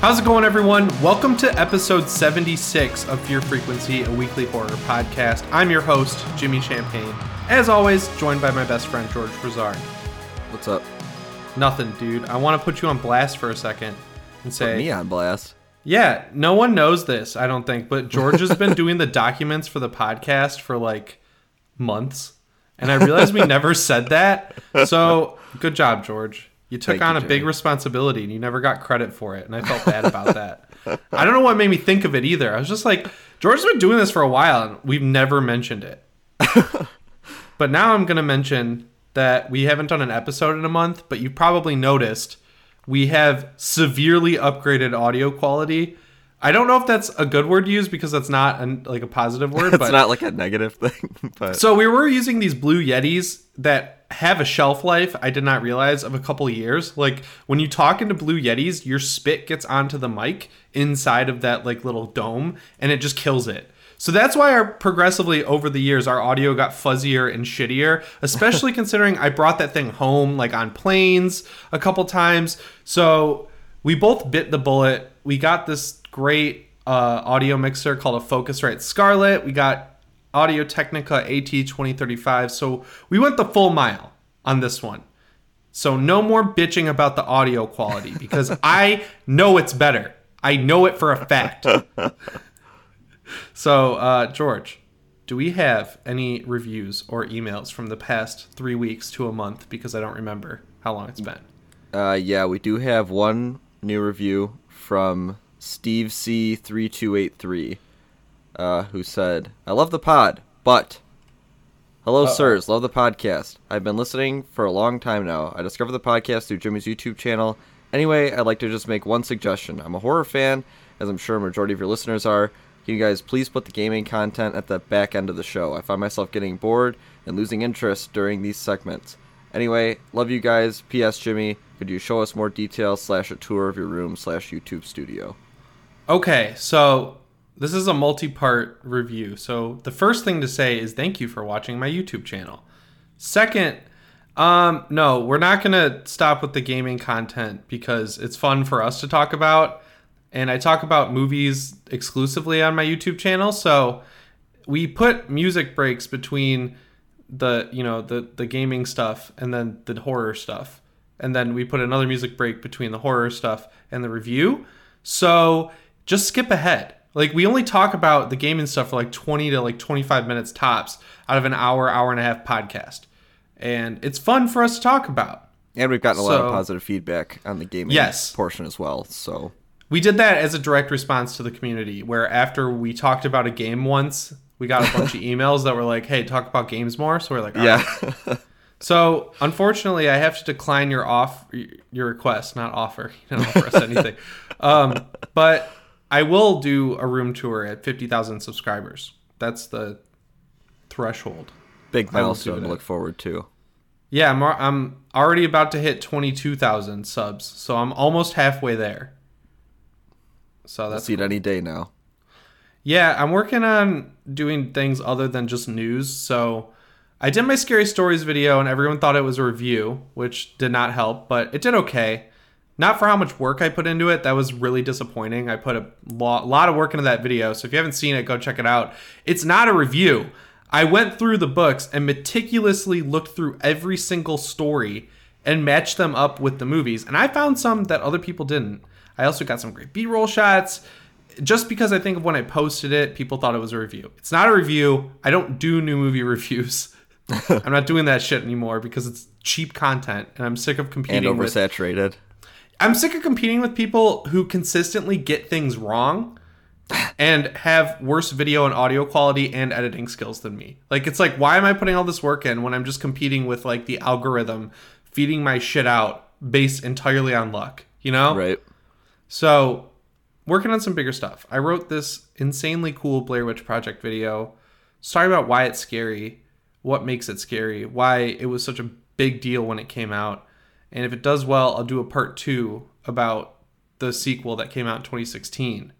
How's it going, everyone? Welcome to episode 76 of Fear Frequency, a weekly horror podcast. I'm your host, Jimmy Champagne. As always, joined by my best friend, George Brazard. What's up? Nothing, dude. I want to put you on blast for a second and say, Put me on blast. yeah, no one knows this, I don't think, but George has been doing the documents for the podcast for like months. And I realized we never said that. So, good job, George. You took Thank on you, a big responsibility and you never got credit for it. And I felt bad about that. I don't know what made me think of it either. I was just like, George's been doing this for a while and we've never mentioned it. but now I'm going to mention that we haven't done an episode in a month, but you probably noticed we have severely upgraded audio quality. I don't know if that's a good word to use because that's not an, like a positive word, It's but not like a negative thing, but so we were using these blue Yetis that have a shelf life I did not realize of a couple years. Like when you talk into blue Yetis, your spit gets onto the mic inside of that like little dome and it just kills it. So that's why our progressively over the years our audio got fuzzier and shittier, especially considering I brought that thing home like on planes a couple times. So we both bit the bullet. We got this great uh, audio mixer called a Focusrite Scarlett. We got Audio Technica AT2035. So we went the full mile on this one. So no more bitching about the audio quality because I know it's better. I know it for a fact. so, uh, George, do we have any reviews or emails from the past three weeks to a month? Because I don't remember how long it's been. Uh, yeah, we do have one new review from Steve C3283 uh, who said, "I love the pod, but." Hello, sirs. Love the podcast. I've been listening for a long time now. I discovered the podcast through Jimmy's YouTube channel. Anyway, I'd like to just make one suggestion. I'm a horror fan, as I'm sure a majority of your listeners are. Can you guys please put the gaming content at the back end of the show? I find myself getting bored and losing interest during these segments. Anyway, love you guys. P.S. Jimmy, could you show us more details slash a tour of your room slash YouTube studio? Okay, so this is a multi-part review. So the first thing to say is thank you for watching my YouTube channel. Second, um, no, we're not gonna stop with the gaming content because it's fun for us to talk about, and I talk about movies exclusively on my YouTube channel. So we put music breaks between the you know the the gaming stuff and then the horror stuff and then we put another music break between the horror stuff and the review so just skip ahead like we only talk about the gaming stuff for like 20 to like 25 minutes tops out of an hour hour and a half podcast and it's fun for us to talk about And we've gotten a lot of positive feedback on the gaming Yes. portion as well. So we did that as a direct response to the community where after we talked about a game once we got a bunch of emails that were like hey talk about games more so we're like "All right." yeah, So unfortunately, I have to decline your off your request, not offer. You don't offer us anything. Um, but I will do a room tour at fifty thousand subscribers. That's the threshold. big I will do milestone to look forward to. Yeah, I'm, I'm already about to hit twenty two thousand subs, so I'm almost halfway there. So that's see it any day now. Yeah, I'm working on doing things other than just news. So I did my scary stories video and everyone thought it was a review, which did not help, but it did okay. Not for how much work I put into it. That was really disappointing. I put a lot, lot of work into that video. So if you haven't seen it, go check it out. It's not a review. I went through the books and meticulously looked through every single story and matched them up with the movies. And I found some that other people didn't. I also got some great B roll shots just because I think of when I posted it, people thought it was a review. It's not a review. I don't do new movie reviews. I'm not doing that shit anymore because it's cheap content and I'm sick of And competing with oversaturated. I'm sick of competing with people who consistently get things wrong and have worse video and audio quality and editing skills than me. Like it's like why am I putting all this work in when I'm just competing with like the algorithm feeding my shit out based entirely on luck, you know? Right. So, working on some bigger stuff. I wrote this insanely cool Blair Witch Project video. It's talking about why it's scary, what makes it scary, why it was such a big deal when it came out. And if it does well, I'll do a part two about the sequel that came out in 2016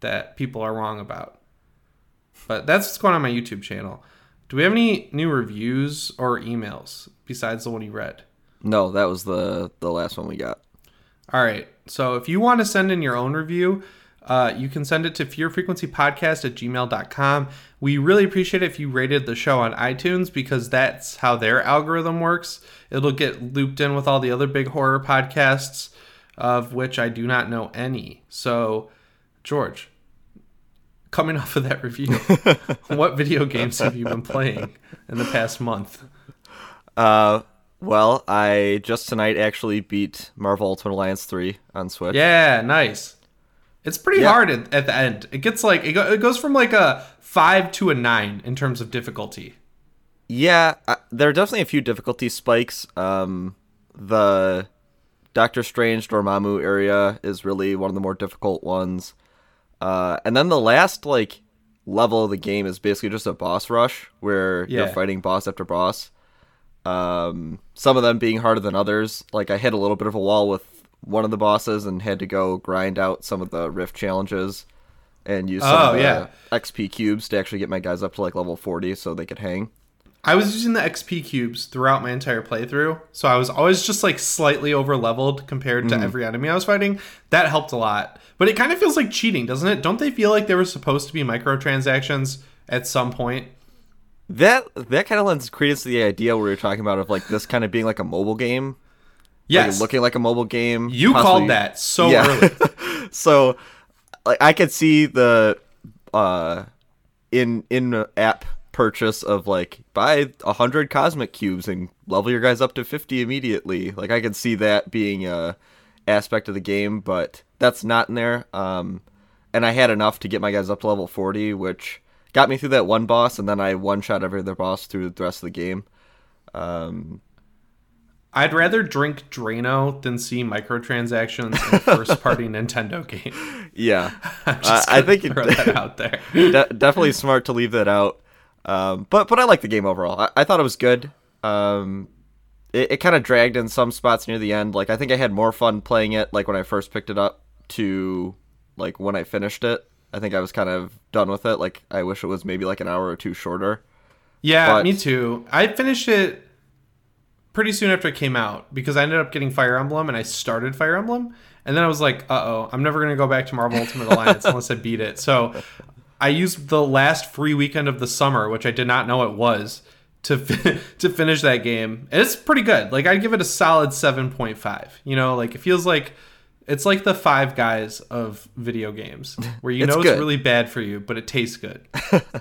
that people are wrong about. But that's what's going on my YouTube channel. Do we have any new reviews or emails besides the one you read? No, that was the the last one we got. All right. So if you want to send in your own review, uh, you can send it to fearfrequencypodcast at gmail.com. We really appreciate it if you rated the show on iTunes because that's how their algorithm works. It'll get looped in with all the other big horror podcasts, of which I do not know any. So, George, coming off of that review, what video games have you been playing in the past month? Uh, well, I just tonight actually beat Marvel Ultimate Alliance 3 on Switch. Yeah, nice. It's pretty Yeah. hard at, at the end. It gets like it, go, it goes from like a five to a nine in terms of difficulty. Yeah, I, there are definitely a few difficulty spikes. Um, the Doctor Strange Dormammu area is really one of the more difficult ones. Uh, and then the last like level of the game is basically just a boss rush where you're fighting boss after boss. Um, some of them being harder than others. Like I hit a little bit of a wall with one of the bosses and had to go grind out some of the rift challenges and use some Oh, of the yeah. XP cubes to actually get my guys up to like level 40 so they could hang. I was using the XP cubes throughout my entire playthrough, so I was always just like slightly over leveled compared to mm-hmm. every enemy I was fighting. That helped a lot. But it kind of feels like cheating, doesn't it? Don't they feel like there were supposed to be microtransactions at some point? That that kind of lends credence to the idea we were talking about of like this kind of being like a mobile game, like Yes. looking like a mobile game. you possibly- called that so Yeah. early. so, like I could see the uh in in app purchase of like buy a hundred cosmic cubes and level your guys up to fifty immediately. Like I could see that being a aspect of the game, but that's not in there. Um, and I had enough to get my guys up to level forty, which got me through that one boss, and then I one shot every other boss through the rest of the game. Um, I'd rather drink Drano than see microtransactions in a first party Nintendo game. yeah, I'm just I- think it- throw that out there. De- definitely smart to leave that out. Um, but but I like the game overall. I, I thought it was good. Um, it, it kind of dragged in some spots near the end. Like I think I had more fun playing it like when I first picked it up to like when I finished it. I think I was kind of done with it. Like I wish it was maybe like an hour or two shorter. Yeah, But- me too. I finished it pretty soon after it came out because I ended up getting Fire Emblem and I started Fire Emblem. And then I was like, uh oh, I'm never going to go back to Marvel Ultimate Alliance unless I beat it. So I used the last free weekend of the summer, which I did not know it was, to, to finish that game. And it's pretty good. Like, I'd give it a solid 7.5. You know, like, it feels like. It's like the five guys of video games, where you It's know good. it's really bad for you, but it tastes good.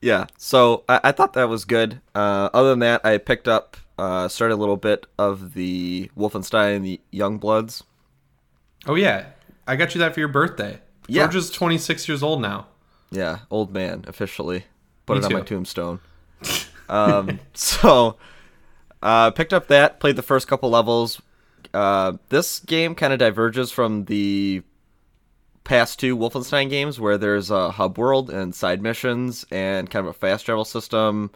Yeah, so I, I thought that was good. Uh, other than that, I picked up, uh, started a little bit of the Wolfenstein the Young Bloods. Oh yeah, I got you that for your birthday. Yeah. George is 26 years old now. Yeah, old man officially. Put Me it on my tombstone. um, so uh, picked up that, played the first couple levels. Uh, this game kind of diverges from the past two Wolfenstein games, where there's a hub world and side missions and kind of a fast travel system,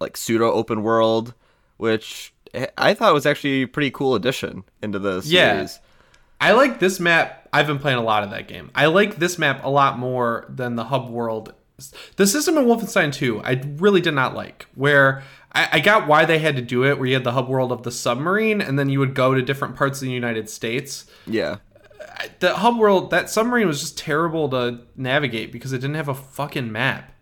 like pseudo open world, which eh, I thought was actually a pretty cool addition into the series. Yeah. I like this map. I've been playing a lot of that game. I like this map a lot more than the hub world. The system in Wolfenstein 2, I really did not like. Where I, I got why they had to do it, where you had the hub world of the submarine, and then you would go to different parts of the United States. Yeah. The hub world, that submarine was just terrible to navigate because it didn't have a fucking map.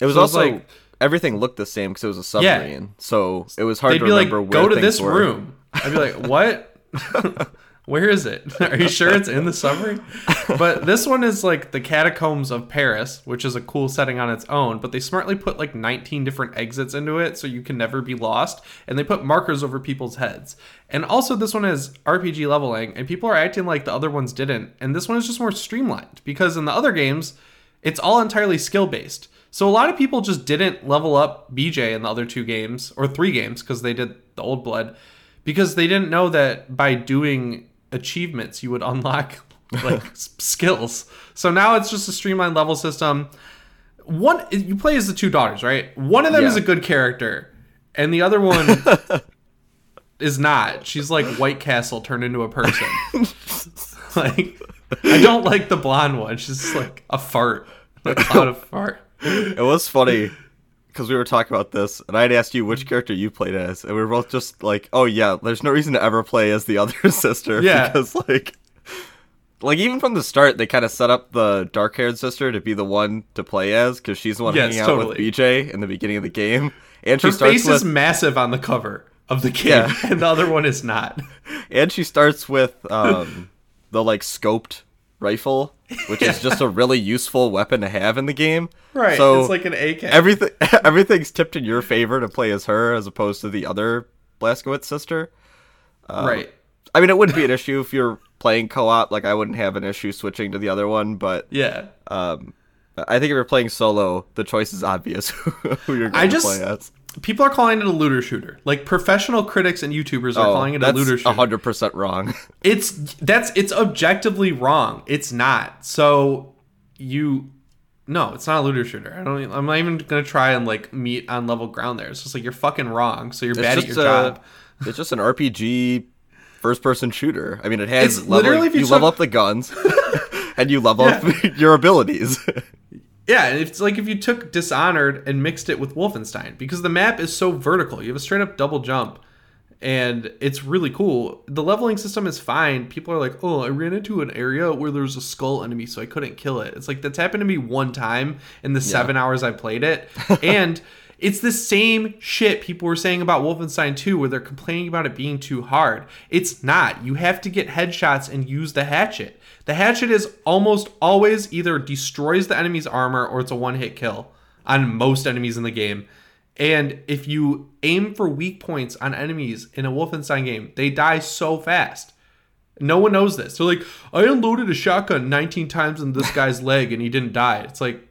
It was So also like- everything looked the same because it was a submarine, so it was hard They'd to be like, remember where go to this were. room. I'd be like, what? Where is it? Are you sure it's in the submarine? But this one is like the catacombs of Paris, which is a cool setting on its own. But they smartly put like 19 different exits into it so you can never be lost. And they put markers over people's heads. And also, this one has RPG leveling, and people are acting like the other ones didn't. And this one is just more streamlined because in the other games, it's all entirely skill based. So a lot of people just didn't level up BJ in the other two games or three games because they did the old blood because they didn't know that by doing achievements you would unlock like skills. So now it's just a streamlined level system. One you play as the two daughters, right? One of them is a good character and the other one is not. She's like White Castle turned into a person. like I don't like the blonde one. She's just like a fart. A cloud of fart. It was funny because we were talking about this, and I'd asked you which character you played as, and we were both just like, "Oh yeah, there's no reason to ever play as the other sister." Yeah. because like, like even from the start, they kind of set up the dark-haired sister to be the one to play as, because she's the one Yes, hanging out with totally. BJ in the beginning of the game, and Her she starts face with is massive on the cover of the game, Yeah. and the other one is not. and she starts with um the like scoped rifle, which is just a really useful weapon to have in the game. Right. So it's like an AK. everything everything's tipped in your favor to play as her as opposed to the other Blazkowicz sister. right. I mean, it wouldn't be an issue if you're playing co-op. Like, I wouldn't have an issue switching to the other one. But Yeah. um, I think if you're playing solo, the choice is obvious who you're going I to play as. People are calling it a looter shooter. Like professional critics and YouTubers are oh, calling it a Oh, looter shooter. hundred percent wrong. It's that's it's objectively wrong. It's not. So you no, it's not a looter shooter. I don't. I'm not even gonna try and like meet on level ground there. It's just like you're fucking wrong. So you're bad at your a- job. It's just an RPG first-person shooter. I mean, it has It's level, literally you, you level up the guns, and you level up your abilities. Yeah, it's like if you took Dishonored and mixed it with Wolfenstein because the map is so vertical. You have a straight up double jump and it's really cool. The leveling system is fine. People are like, "Oh, I ran into an area where there was a skull enemy so I couldn't kill it." It's like that's happened to me one time in the 7 hours I played it. and it's the same shit people were saying about Wolfenstein 2 where they're complaining about it being too hard. It's not. You have to get headshots and use the hatchet. The hatchet is almost always either destroys the enemy's armor or it's a one-hit kill on most enemies in the game. And if you aim for weak points on enemies in a Wolfenstein game, they die so fast. No one knows this. They're like, I unloaded a shotgun 19 times in this guy's leg and he didn't die. It's like,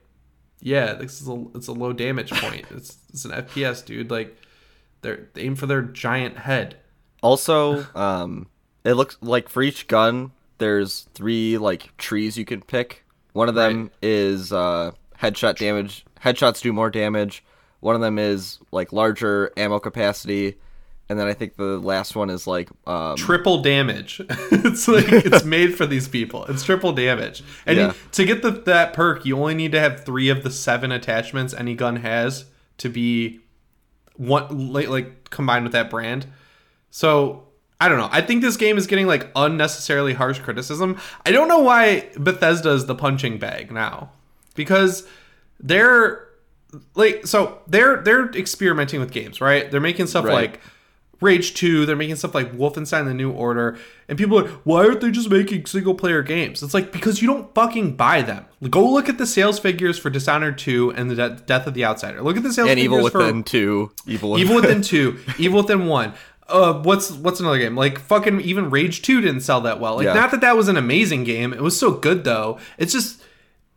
yeah, this is a it's a low damage point. It's it's an FPS, dude. Like, they're they aim for their giant head. Also, um, it looks like for each gun, there's three like trees you can pick. One of them Right. is uh, headshot damage. Headshots do more damage. One of them is like larger ammo capacity, and then I think the last one is like um, triple damage. it's like it's made for these people. It's triple damage. And Yeah. you, to get the, that perk, you only need to have three of the seven attachments any gun has to be one like, like combined with that brand. So I don't know. I think this game is getting like unnecessarily harsh criticism. I don't know why Bethesda is the punching bag now because they're like so they're they're experimenting with games, right? They're making stuff Right. like Rage 2, they're making stuff like Wolfenstein the New Order, and people are like, why aren't they just making single player games? It's like because you don't fucking buy them. Go look at the sales figures for Dishonored 2 and the De- Death of the Outsider. Look at the sales and figures Evil for Within two, Evil Within, Evil Within 2, Evil Within 1. Uh, what's what's another game? Like fucking even Rage 2 didn't sell that well. Like Yeah. not that that was an amazing game. It was so good though. It's just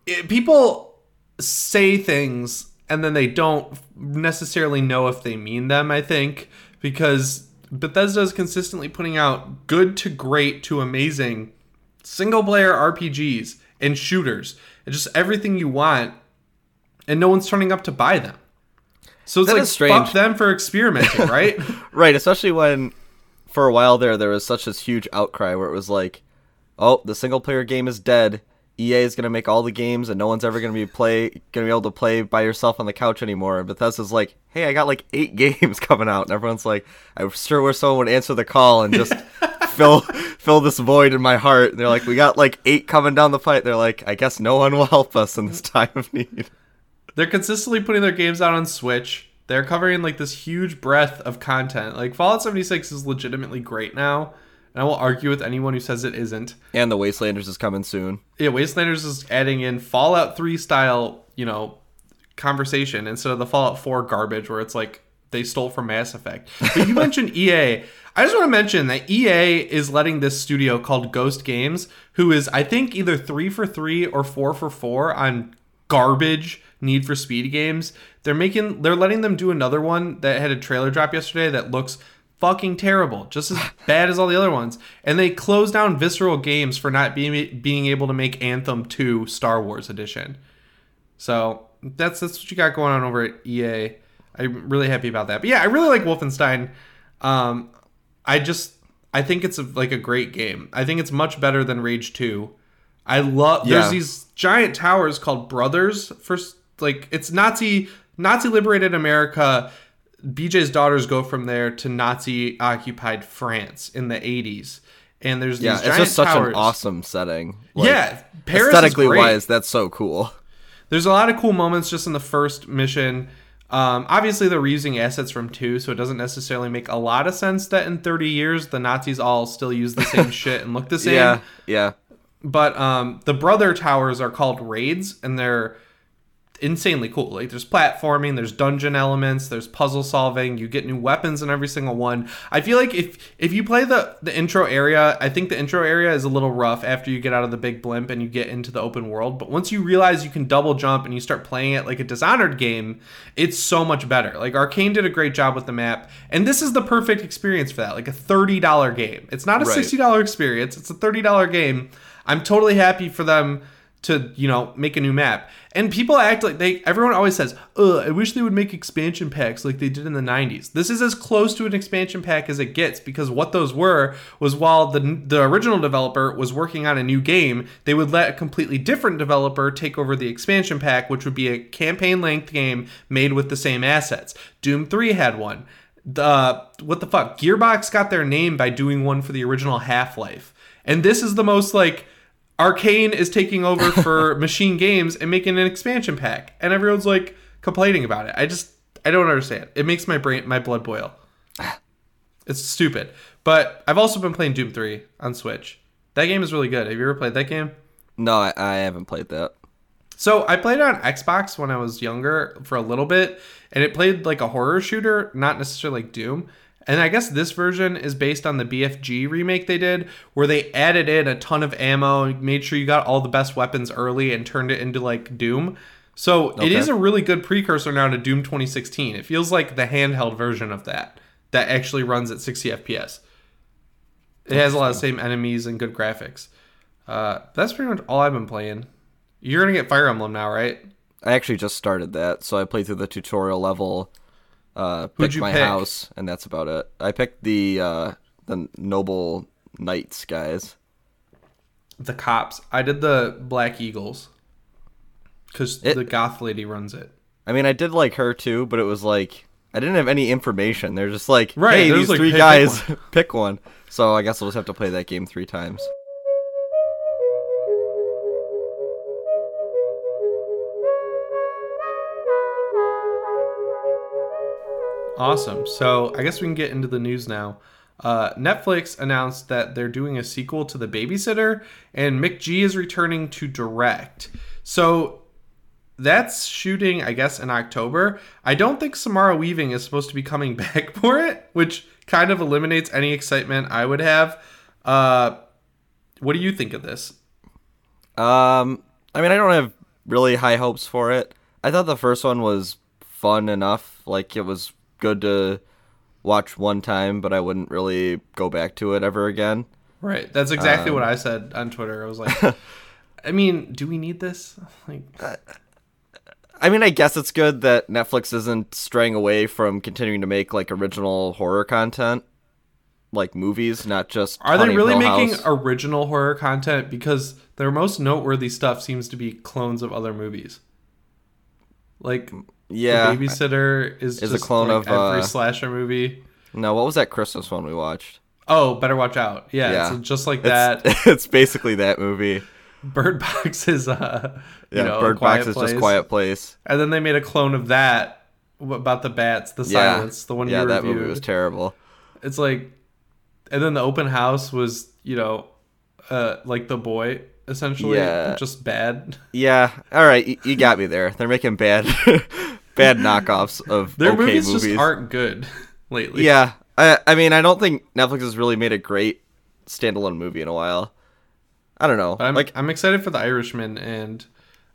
it, people say things and then they don't necessarily know if they mean them, I think, because Bethesda is consistently putting out good to great to amazing single player RPGs and shooters and just everything you want, and no one's turning up to buy them. So it's That like strange. fuck them for experimenting, right? right? Especially when for a while there there was such this huge outcry where it was like, oh, the single player game is dead. EA is gonna make all the games, and no one's ever gonna be play gonna be able to play by yourself on the couch anymore. And Bethesda's like, hey, I got like eight games coming out, and everyone's like, "I'm sure wish someone would answer the call and just fill fill this void in my heart. And they're like, we got like eight coming down the pipe. They're like, I guess no one will help us in this time of need. They're consistently putting their games out on Switch. They're covering like this huge breadth of content. Like Fallout 76 is legitimately great now. And I will argue with anyone who says it isn't. And the Wastelanders is coming soon. Yeah, Wastelanders is adding in Fallout 3 style, you know, conversation instead of the Fallout 4 garbage where it's like they stole from Mass Effect. But you mentioned EA. I just want to mention that EA is letting this studio called Ghost Games, who is I think either 3 for 3 or 4 for 4 on garbage Need for Speed games. They're making they're letting them do another one that had a trailer drop yesterday that looks fucking terrible, just as bad as all the other ones. And they closed down Visceral Games for not being being able to make Anthem 2 Star Wars edition. So that's that's what you got going on over at EA. I'm really happy about that. But yeah, I really like Wolfenstein. Um, I just I think it's a, like a great game. I think it's much better than Rage 2. I love Yeah. there's these giant towers called Brothers for like it's Nazi Nazi liberated America. BJ's daughters go from there to Nazi occupied France in the 80s. And there's these Yeah, it's just such towers. an awesome setting. Like, yeah, Paris is aesthetically wise, that's so cool. There's a lot of cool moments just in the first mission. Um, obviously, they're reusing assets from two, so it doesn't necessarily make a lot of sense that in 30 years the Nazis all still use the same shit and look the same. Yeah, yeah. But um, the brother towers are called raids, and they're insanely cool. Like there's platforming, there's dungeon elements, there's puzzle solving. You get new weapons in every single one. I feel like if if you play the the intro area, I think the intro area is a little rough after you get out of the big blimp and you get into the open world. But once you realize you can double jump and you start playing it like a Dishonored game, it's so much better. Like Arkane did a great job with the map, and this is the perfect experience for that. Like a thirty dollar game. It's not a Right. sixty dollar experience. It's a thirty dollar game. I'm totally happy for them to you know make a new map. And people act like they. Everyone always says, "Ugh, I wish they would make expansion packs like they did in the '90s." This is as close to an expansion pack as it gets because what those were was while the the original developer was working on a new game, they would let a completely different developer take over the expansion pack, which would be a campaign length game made with the same assets. Doom 3 had one. The what the fuck? Gearbox got their name by doing one for the original Half-Life. And this is the most like Arkane is taking over for MachineGames and making an expansion pack, and everyone's like complaining about it. I just I don't understand. It makes my brain my blood boil. It's stupid. But I've also been playing Doom 3 on Switch. That game is really good. Have you ever played that game? No, I, I haven't played that. So I played it on Xbox when I was younger for a little bit, and it played like a horror shooter, not necessarily like Doom. And I guess this version is based on the BFG remake they did, where they added in a ton of ammo, made sure you got all the best weapons early, and turned it into like Doom. So it Okay. is a really good precursor now to Doom 2016. It feels like the handheld version of that that actually runs at 60 FPS. It has a lot of same enemies and good graphics. Uh, that's pretty much all I've been playing. You're gonna get Fire Emblem now, right? I actually just started that, so I played through the tutorial level, uh, Who'd picked you my pick? house, and that's about it. I picked the uh, the noble knights guys. The cops. I did the Black Eagles because the goth lady runs it. I mean, I did like her too, but it was like I didn't have any information. They're just like, Right, hey, these like, three "Hey, pick guys, pick one. So I guess I'll just have to play that game three times. Awesome. So I guess we can get into the news now. Uh, Netflix announced that they're doing a sequel to The Babysitter, and McG is returning to direct. So that's shooting, I guess, in October. I don't think Samara Weaving is supposed to be coming back for it, which kind of eliminates any excitement I would have. Uh, what do you think of this? Um, I mean, I don't have really high hopes for it. I thought the first one was fun enough, like it was good to watch one time, but I wouldn't really go back to it ever again. Right. That's exactly Um, what I said on Twitter. I was like, I mean, do we need this? Like, I mean, I guess it's good that Netflix isn't straying away from continuing to make like original horror content, like movies, not just. are they really Hill making House. original horror content? Because their most noteworthy stuff seems to be clones of other movies. Like, Yeah. The Babysitter is, Is a clone like of, every uh, slasher movie. No, what was that Christmas one we watched? Oh, better watch out. Yeah, Yeah. it's just like that. it's basically that movie. Bird Box is, uh, you Yeah, know, Bird Box is place. just Quiet Place. And then they made a clone of that about the bats, the Yeah, silence, the one yeah, you that reviewed. movie was terrible. it's like and then the open house was you know uh like the boy essentially Yeah. just bad Yeah, all right, you, you got me there. They're making bad, bad knockoffs of their okay movies, movies. just aren't good lately Yeah, I, I mean, I don't think Netflix has really made a great standalone movie in a while. I don't know. but I'm, like, I'm excited for the irishman and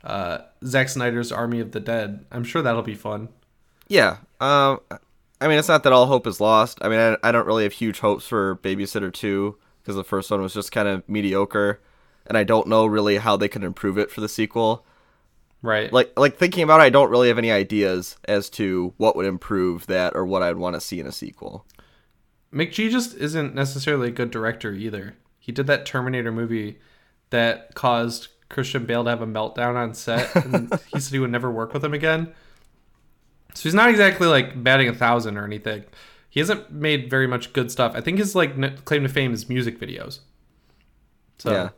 uh Zack Snyder's Army of the Dead. I'm sure that'll be fun. yeah. Um, I mean, it's not that all hope is lost. I mean, I, I don't really have huge hopes for Babysitter Two because the first one was just kind of mediocre, and I don't know really how they could improve it for the sequel. Right. Like, like thinking about it, I don't really have any ideas as to what would improve that or what I'd want to see in a sequel. McG just isn't necessarily a good director either. He did that Terminator movie that caused Christian Bale to have a meltdown on set, and he said he would never work with him again. So he's not exactly like batting a thousand or anything. He hasn't made very much good stuff. I think his like n- claim to fame is music videos. So yeah,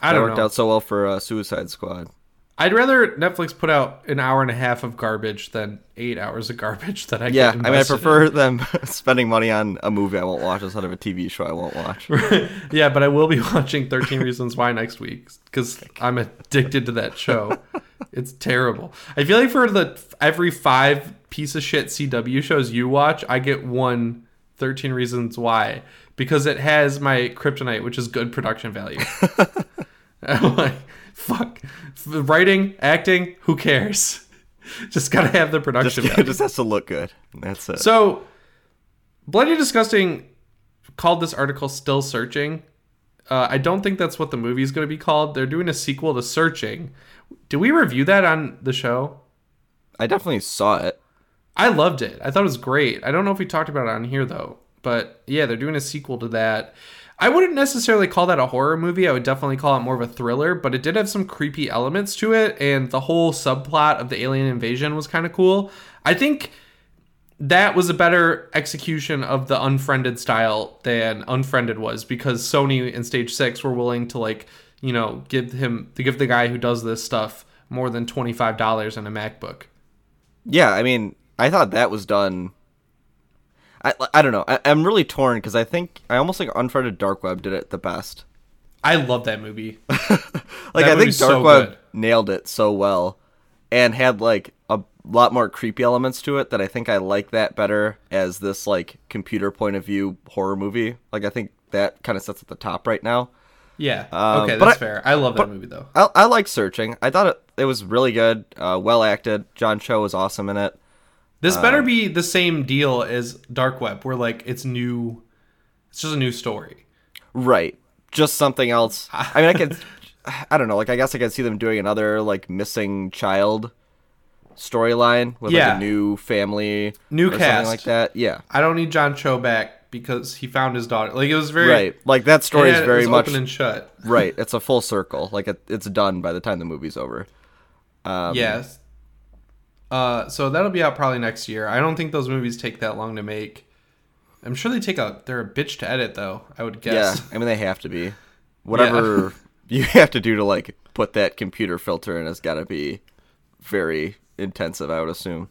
I don't know. It worked know. out so well for uh, Suicide Squad. I'd rather Netflix put out an hour and a half of garbage than eight hours of garbage that I Yeah, get Yeah, I mean, I invested in. prefer them spending money on a movie I won't watch instead of a TV show I won't watch. yeah, but I will be watching 13 Reasons Why next week because I'm addicted to that show. it's terrible. I feel like for the every five piece of shit CW shows you watch, I get one 13 Reasons Why because it has my kryptonite, which is good production value. I'm like, fuck. Writing, acting, who cares? Just gotta have the production it value. just has to look good. That's it. So, Bloody Disgusting called this article Still Searching. Uh, I don't think that's what the movie is going to be called. They're doing a sequel to Searching. Do we review that on the show? I definitely saw it. I loved it. I thought it was great. I don't know if we talked about it on here though. But yeah, they're doing a sequel to that. I wouldn't necessarily call that a horror movie. I would definitely call it more of a thriller, but it did have some creepy elements to it and the whole subplot of the alien invasion was kind of cool. I think that was a better execution of the unfriended style than unfriended was because Sony and Stage 6 were willing to like, you know, give him to give the guy who does this stuff more than $25 in a MacBook. Yeah, I mean, I thought that was done. I, I don't know. I, I'm really torn because I think I almost think Unfriended Dark Web did it the best. I love that movie. Like That I think Dark so Web good. nailed it so well, and had like a lot more creepy elements to it that I think I like that better as this like computer point of view horror movie. Like I think that kind of sets at the top right now. Yeah. Um, okay, that's I- fair. I love that movie though. I, I like searching. I thought it, it was really good, uh, well acted. John Cho was awesome in it. This better Um, be the same deal as Dark Web, where like it's new. It's just a new story. Right. Just something else. I mean, I could. I don't know. Like, I guess I could see them doing another like missing child storyline with Yeah. like a new family, New or something cast. like that. Yeah. I don't need John Cho back because he found his daughter. Like it was very Right. Like that story is very much open and shut. right. It's a full circle. Like it, it's done by the time the movie's over. Um, yes. Uh, so that'll be out probably next year. I don't think those movies take that long to make. I'm sure they take a. They're a bitch to edit though. I would guess. Yeah. I mean, they have to be. Whatever you have to do to like put that computer filter in has got to be very intensive. I would assume.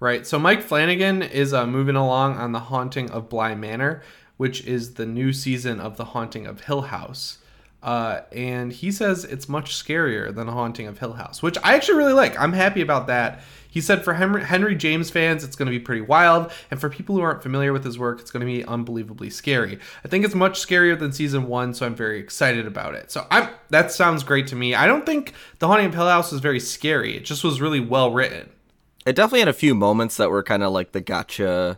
Right. So Mike Flanagan is uh, moving along on the Haunting of Bly Manor, which is the new season of the Haunting of Hill House. Uh, and he says it's much scarier than the Haunting of Hill House, which I actually really like. I'm happy about that. He said for Henry, Henry James fans, it's going to be pretty wild, and for people who aren't familiar with his work, it's going to be unbelievably scary. I think it's much scarier than season one, so I'm very excited about it. So I'm that sounds great to me. I don't think the Haunting of Hill House was very scary. It just was really well written. It definitely had a few moments that were kind of like the gotcha,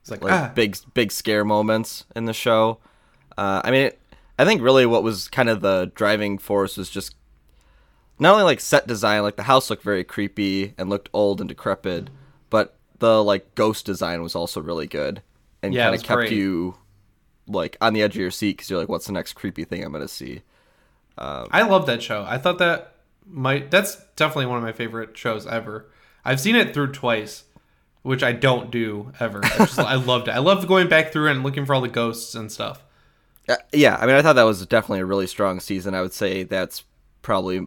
It's like, like ah, big big scare moments in the show. Uh, I mean, it, I think really what was kind of the driving force was just not only like set design, like the house looked very creepy and looked old and decrepit, but the like ghost design was also really good and Yeah, kind of kept great. you like on the edge of your seat because you're like, what's the next creepy thing I'm gonna see? I love that show. I thought that might that's definitely one of my favorite shows ever. I've seen it through twice, which I don't do ever. I, just, I loved it. I loved going back through and looking for all the ghosts and stuff. Uh, yeah, I mean, I thought that was definitely a really strong season. I would say that's probably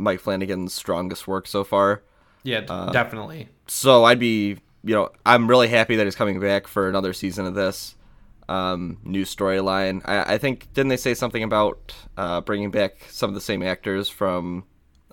Mike Flanagan's strongest work so far. Yeah, d- definitely. So I'd be, you know, I'm really happy that he's coming back for another season of this um, new storyline. I, I think didn't they say something about uh, bringing back some of the same actors from?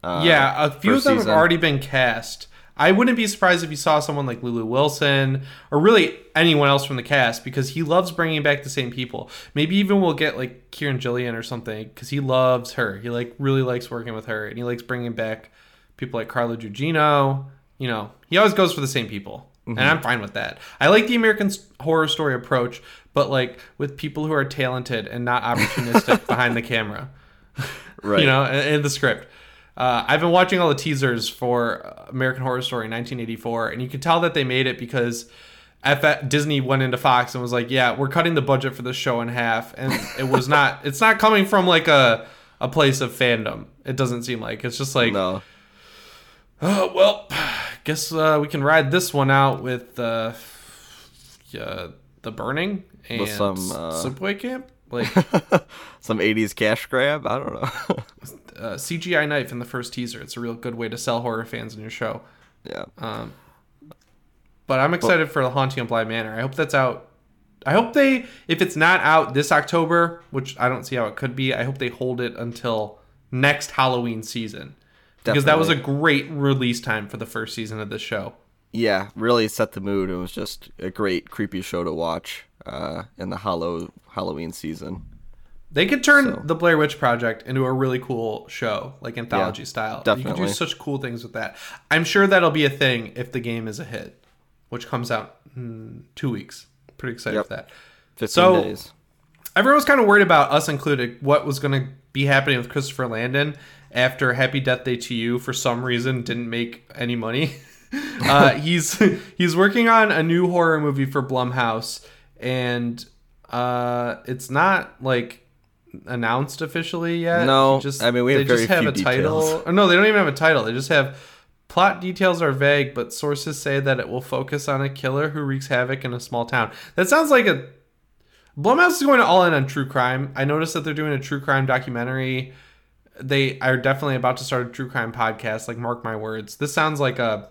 Uh, yeah, a few of them season? have already been cast. I wouldn't be surprised if you saw someone like Lulu Wilson or really anyone else from the cast because he loves bringing back the same people. Maybe even we'll get like Karen Gillan or something because he loves her. He like really likes working with her and he likes bringing back people like Carla Gugino. You know, he always goes for the same people. And mm-hmm. I'm fine with that. I like the American horror story approach, but like with people who are talented and not opportunistic behind the camera right. you know, in the script. Uh, I've been watching all the teasers for American Horror Story 1984, and you can tell that they made it because F- Disney went into Fox and was like, "Yeah, we're cutting the budget for this show in half," and it was not. It's not coming from like a a place of fandom. It doesn't seem like it's just like, no. oh well, guess uh, we can ride this one out with uh, uh, the burning and With some, uh, sleepaway camp. Like Some 80s cash grab? I don't know. uh, CGI knife in the first teaser. It's a real good way to sell horror fans in your show. yeah. Um, but I'm excited for the Haunting of Bly Manor. I hope that's out. I hope they, if it's not out this October, which I don't see how it could be, I hope they hold it until next Halloween season because that was a great release time for the first season of the show. Yeah, really set the mood. It was just a great creepy show to watch uh, in the Hollow Halloween season. They could turn So- the Blair Witch Project into a really cool show, like anthology style. You could do such cool things with that. I'm sure that'll be a thing if the game is a hit, which comes out in two weeks. Pretty excited Yep. for that. 15 So- days. Everyone was kind of worried about us included what was going to be happening with Christopher Landon after Happy Death Day 2U for some reason didn't make any money. uh, he's he's working on a new horror movie for Blumhouse, and uh, it's not like announced officially yet. No, just I mean, we have they just have a title. Or oh, no, they don't even have a title. They just have plot details are vague, but sources say that it will focus on a killer who wreaks havoc in a small town. That sounds like a Blumhouse is going to all in on true crime. I noticed that they're doing a true crime documentary. They are definitely about to start a true crime podcast. Like, mark my words. This sounds like a,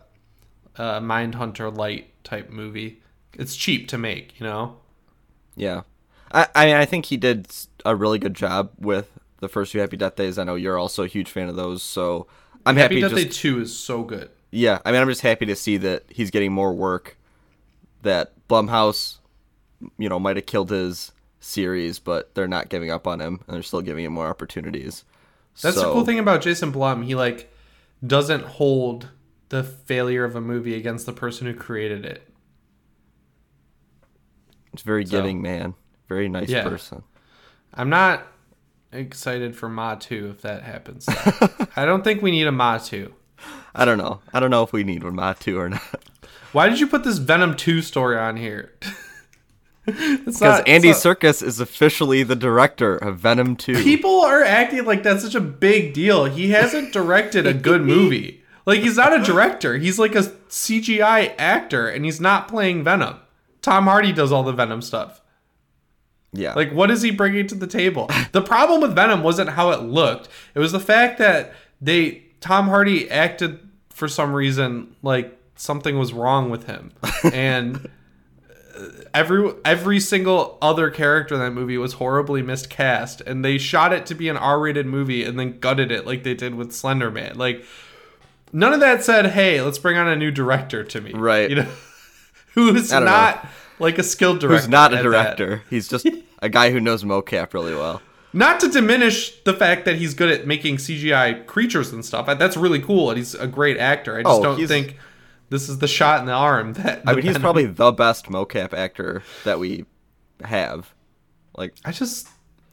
a Mindhunter light type movie. It's cheap to make, you know. Yeah. I, I mean, I think he did a really good job with the first few Happy Death Days. I know you're also a huge fan of those, so I'm Happy happy, Death just Day Two is so good. yeah. I mean, I'm just happy to see that he's getting more work. That Blumhouse, you know, might have killed his series, but they're not giving up on him, and they're still giving him more opportunities. That's the cool thing about Jason Blum. He like doesn't hold the failure of a movie against the person who created it. It's very So- giving man, very nice Yeah. person. I'm not excited for Ma 2 if that happens. I don't think we need a Ma 2. I don't know. I don't know if we need one Ma two or not. Why did you put this Venom 2 story on here? Because Andy not- Serkis is officially the director of Venom 2. People are acting like that's such a big deal. He hasn't directed a good movie. Like he's not a director. He's like a CGI actor and he's not playing Venom. Tom Hardy does all the Venom stuff. Yeah. Like, what is he bringing to the table? The problem with Venom wasn't how it looked. It was the fact that they Tom Hardy acted for some reason like something was wrong with him, and uh, every every single other character in that movie was horribly miscast, and they shot it to be an R-rated movie and then gutted it like they did with Slender Man. Like, none of that said, "Hey, let's bring on a new director to me." Right. You know, who's don't know. Like a skilled director. Who's not a director. He's just a guy who knows mocap really well. Not to diminish the fact that he's good at making CGI creatures and stuff. That's really cool, and he's a great actor. I just Oh, don't think this is the shot in the arm that. I mean, he's probably the best mocap actor that we have. Like, I just,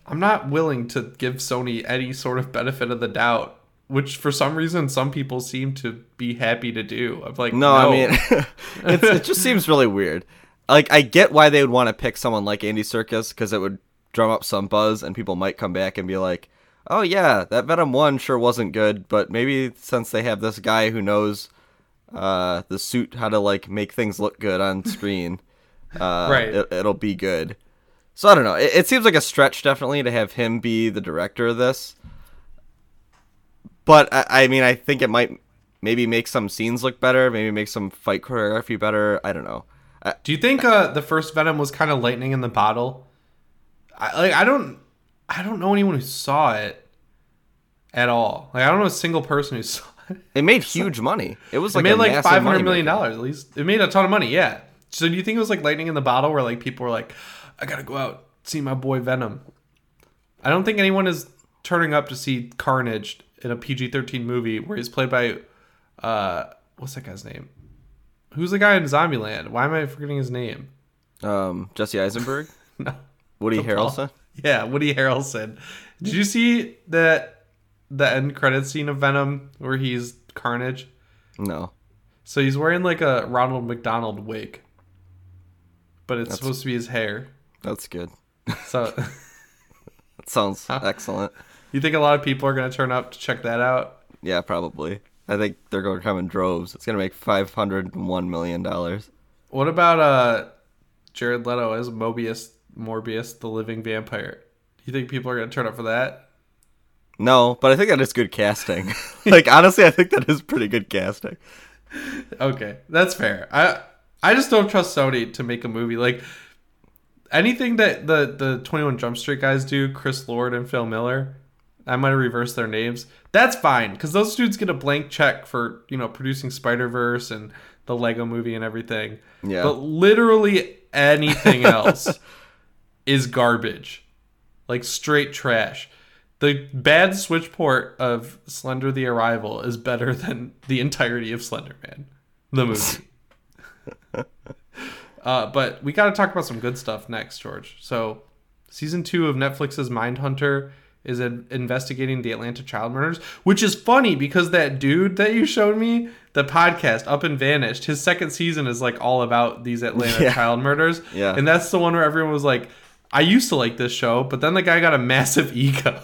I'm not willing to give Sony any sort of benefit of the doubt, which for some reason some people seem to be happy to do. I'm like, no, I mean, it's, it just seems really weird. Like, I get why they would want to pick someone like Andy Serkis because it would drum up some buzz, and people might come back and be like, "Oh yeah, that Venom one sure wasn't good, but maybe since they have this guy who knows uh, the suit how to like make things look good on screen, uh, Right. it, it'll be good." So I don't know. It, it seems like a stretch definitely to have him be the director of this. But I, I mean, I think it might maybe make some scenes look better, maybe make some fight choreography better. I don't know. I, Do you think uh, the first Venom was kind of lightning in the bottle? I, like, I don't, I don't know anyone who saw it at all. Like, I don't know a single person who saw it. it made huge money. It was It made like five hundred million dollars at least. It made a ton of money. Yeah. So do you think it was like lightning in the bottle, where like people were like, "I gotta go out see my boy Venom." I don't think anyone is turning up to see Carnage in a PG thirteen movie where he's played by, uh, what's that guy's name? Who's the guy in Zombieland? Why am I forgetting his name? Um, Jesse Eisenberg, No. Woody The Paul. Harrelson. Yeah, Woody Harrelson. Did you see that the end credit scene of Venom where he's Carnage? No, So he's wearing like a Ronald McDonald wig, but it's That's- supposed to be his hair. that's good. So That sounds excellent. you think a lot of people are gonna turn up to check that out? Yeah, probably. I think they're going to come in droves. It's going to make five hundred and one million dollars. What about uh, Jared Leto as Mobius, Morbius, the living vampire? Do You think people are gonna turn up for that? No, but I think that is good casting. like honestly, I think that is pretty good casting. Okay, that's fair. I I just don't trust Sony to make a movie like anything that the the Twenty One Jump Street guys do, Chris Lord and Phil Miller. I might have reversed their names. That's fine because those dudes get a blank check for you know producing Spider Verse and the Lego Movie and everything. Yeah. But literally anything else is garbage, like straight trash. The bad Switch port of Slender: The Arrival is better than the entirety of Slender Man, the movie. uh, but we got to talk about some good stuff next, George. So, season two of Netflix's Mindhunter is in- investigating the Atlanta child murders, which is funny because that dude that you showed me, the podcast Up and Vanished, his second season is like all about these Atlanta Yeah. child murders. Yeah. And that's the one where everyone was like, I used to like this show, but then the guy got a massive ego.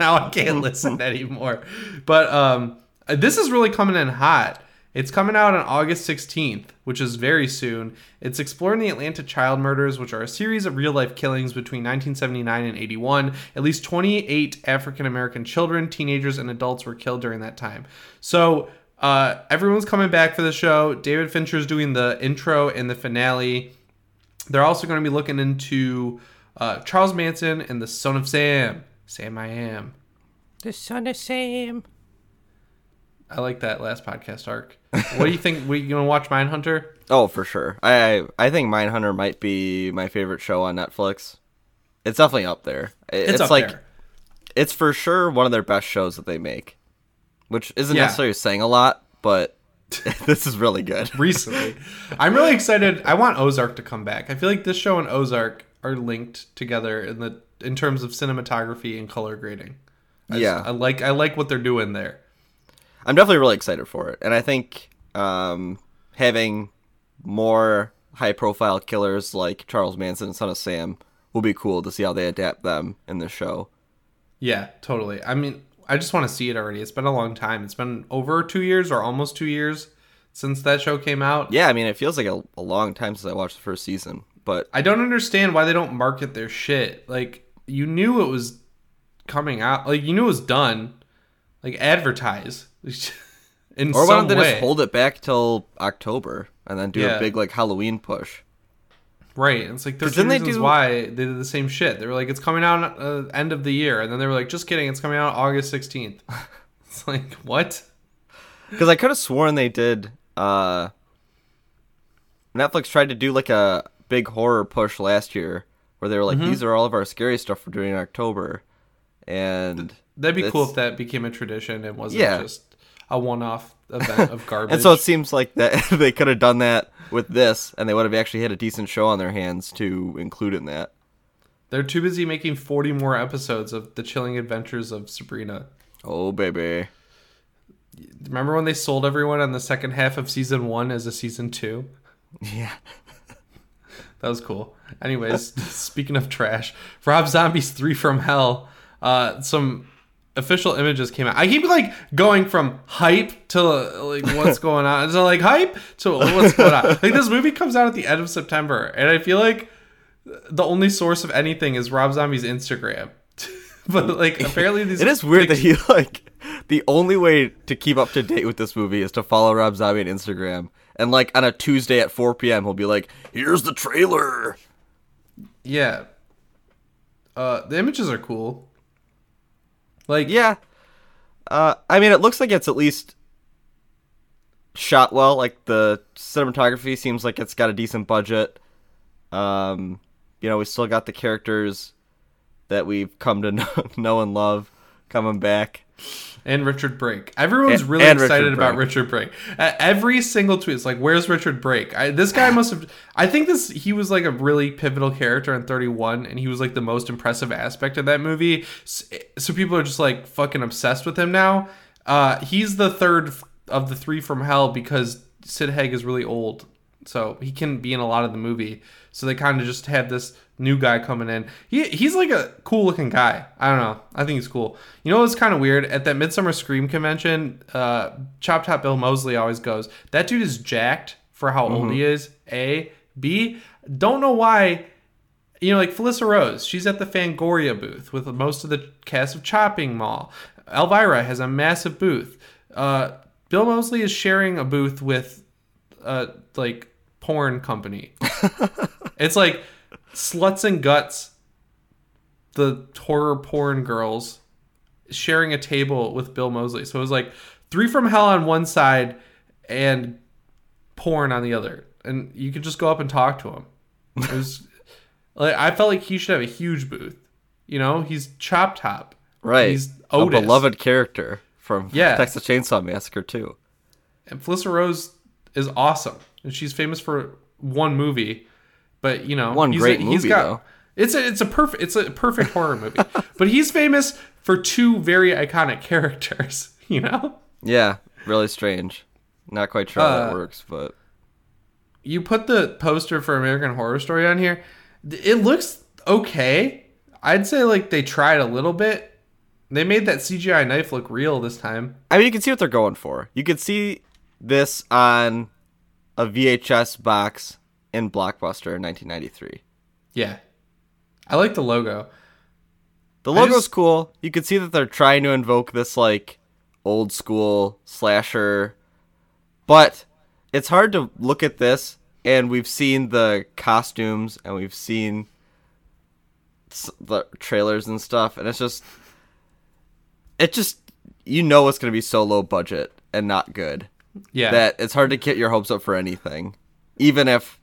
now I can't listen anymore. But um, this is really coming in hot. It's coming out on August 16th, which is very soon. It's exploring the Atlanta child murders, which are a series of real life killings between 1979 and 81. At least 28 African American children, teenagers, and adults were killed during that time. So uh, everyone's coming back for the show. David Fincher's doing the intro and the finale. They're also going to be looking into uh, Charles Manson and the Son of Sam. Sam I am. The son of Sam. I like that last podcast arc. What do you think? We gonna watch Mindhunter? Oh, for sure. I I think Mindhunter might be my favorite show on Netflix. It's definitely up there. It- It's, up like there. it's for sure one of their best shows that they make, which isn't Yeah. necessarily saying a lot, but this is really good. Recently, I'm really excited. I want Ozark to come back. I feel like this show and Ozark are linked together in the in terms of cinematography and color grading. I just- Yeah. I like I like what they're doing there. I'm definitely really excited for it, and I think um, having more high-profile killers like Charles Manson and Son of Sam will be cool to see how they adapt them in the show. Yeah, totally. I mean, I just want to see it already. It's been a long time. It's been over two years or almost two years since that show came out. Yeah, I mean, it feels like a, a long time since I watched the first season, but I don't understand why they don't market their shit. Like you knew it was coming out. Like you knew it was done. Like advertise. In or why don't they way. just hold it back till October and then do Yeah. a big like Halloween push? right. It's like there's then they reasons do- why they did the same shit. They were like, it's coming out uh, end of the year, and then they were like, just kidding, it's coming out August sixteenth. it's like what? Because I could have sworn they did. uh Netflix tried to do like a big horror push last year, where they were Mm-hmm. like, "These are all of our scary stuff we're doing in October," and That'd be cool if that became a tradition and wasn't Yeah. just a one-off event of garbage. and so it seems like that they could have done that with this, and they would have actually had a decent show on their hands to include in that. They're too busy making 40 more episodes of The Chilling Adventures of Sabrina. Oh baby, Remember when they sold everyone on the second half of season one as a season two? yeah. That was cool. Anyways, speaking of trash, Rob Zombie's Three from Hell, uh, some official images came out. I keep like going from hype to like what's going on to like hype to what's going on. Like this movie comes out at the end of September, and I feel like the only source of anything is Rob Zombie's Instagram. but like apparently these It is weird that he like the only way to keep up to date with this movie is to follow Rob Zombie on Instagram. And like on a Tuesday at 4 p.m., he'll be like, "Here's the trailer." Yeah. Uh, the images are cool. Like, Yeah. Uh, I mean, it looks like it's at least shot well. Like the cinematography seems like it's got a decent budget. Um, you know, we still got the characters that we've come to know, know and love coming back. And Richard Brake. Everyone's really and excited Richard about Richard Brake. Uh, every single tweet is like, "Where's Richard Brake?" I, this guy must have. I think this he was like a really pivotal character in Thirty One, and he was like the most impressive aspect of that movie. S- So people are just like fucking obsessed with him now. Uh, he's the third of the three from Hell because Sid Haig is really old, so he can be in a lot of the movie. So they kind of just have this new guy coming in. He he's like a cool looking guy. I don't know. I think he's cool. You know what's kind of weird? At that Midsummer Scream convention, uh, Chop Top Bill Moseley always goes. That dude is jacked for how old he is. A B. Don't know why. You know, like Felissa Rose, she's at the Fangoria booth with most of the cast of Chopping Mall. Elvira has a massive booth. Uh, Bill Moseley is sharing a booth with uh, like porn company. it's like sluts and guts, the horror porn girls sharing a table with Bill Moseley. So it was like three from hell on one side and porn on the other, and you could just go up and talk to him. It was like I felt like he should have a huge booth. You know, he's Chop Top. Right. He's a beloved character from Yeah. Texas Chainsaw Massacre too. And Felissa Rose is awesome, and she's famous for one movie, but you know, One he's great he's movie, got, though. It's a it's a perfect it's a perfect horror movie, but he's famous for two very iconic characters. You know, Yeah, really strange. Not quite sure how Uh, that works, but you put the poster for American Horror Story on here. It looks okay. I'd say like they tried a little bit. They made that CGI knife look real this time. I mean, you can see what they're going for. You can see this on a VHS box in Blockbuster in 1993. Yeah, I like the logo. The logo's just- cool. You can see that they're trying to invoke this like old school slasher, but it's hard to look at this and we've seen the costumes and we've seen the trailers and stuff, and it's just it just you know it's gonna be so low budget and not good Yeah, that it's hard to get your hopes up for anything, even if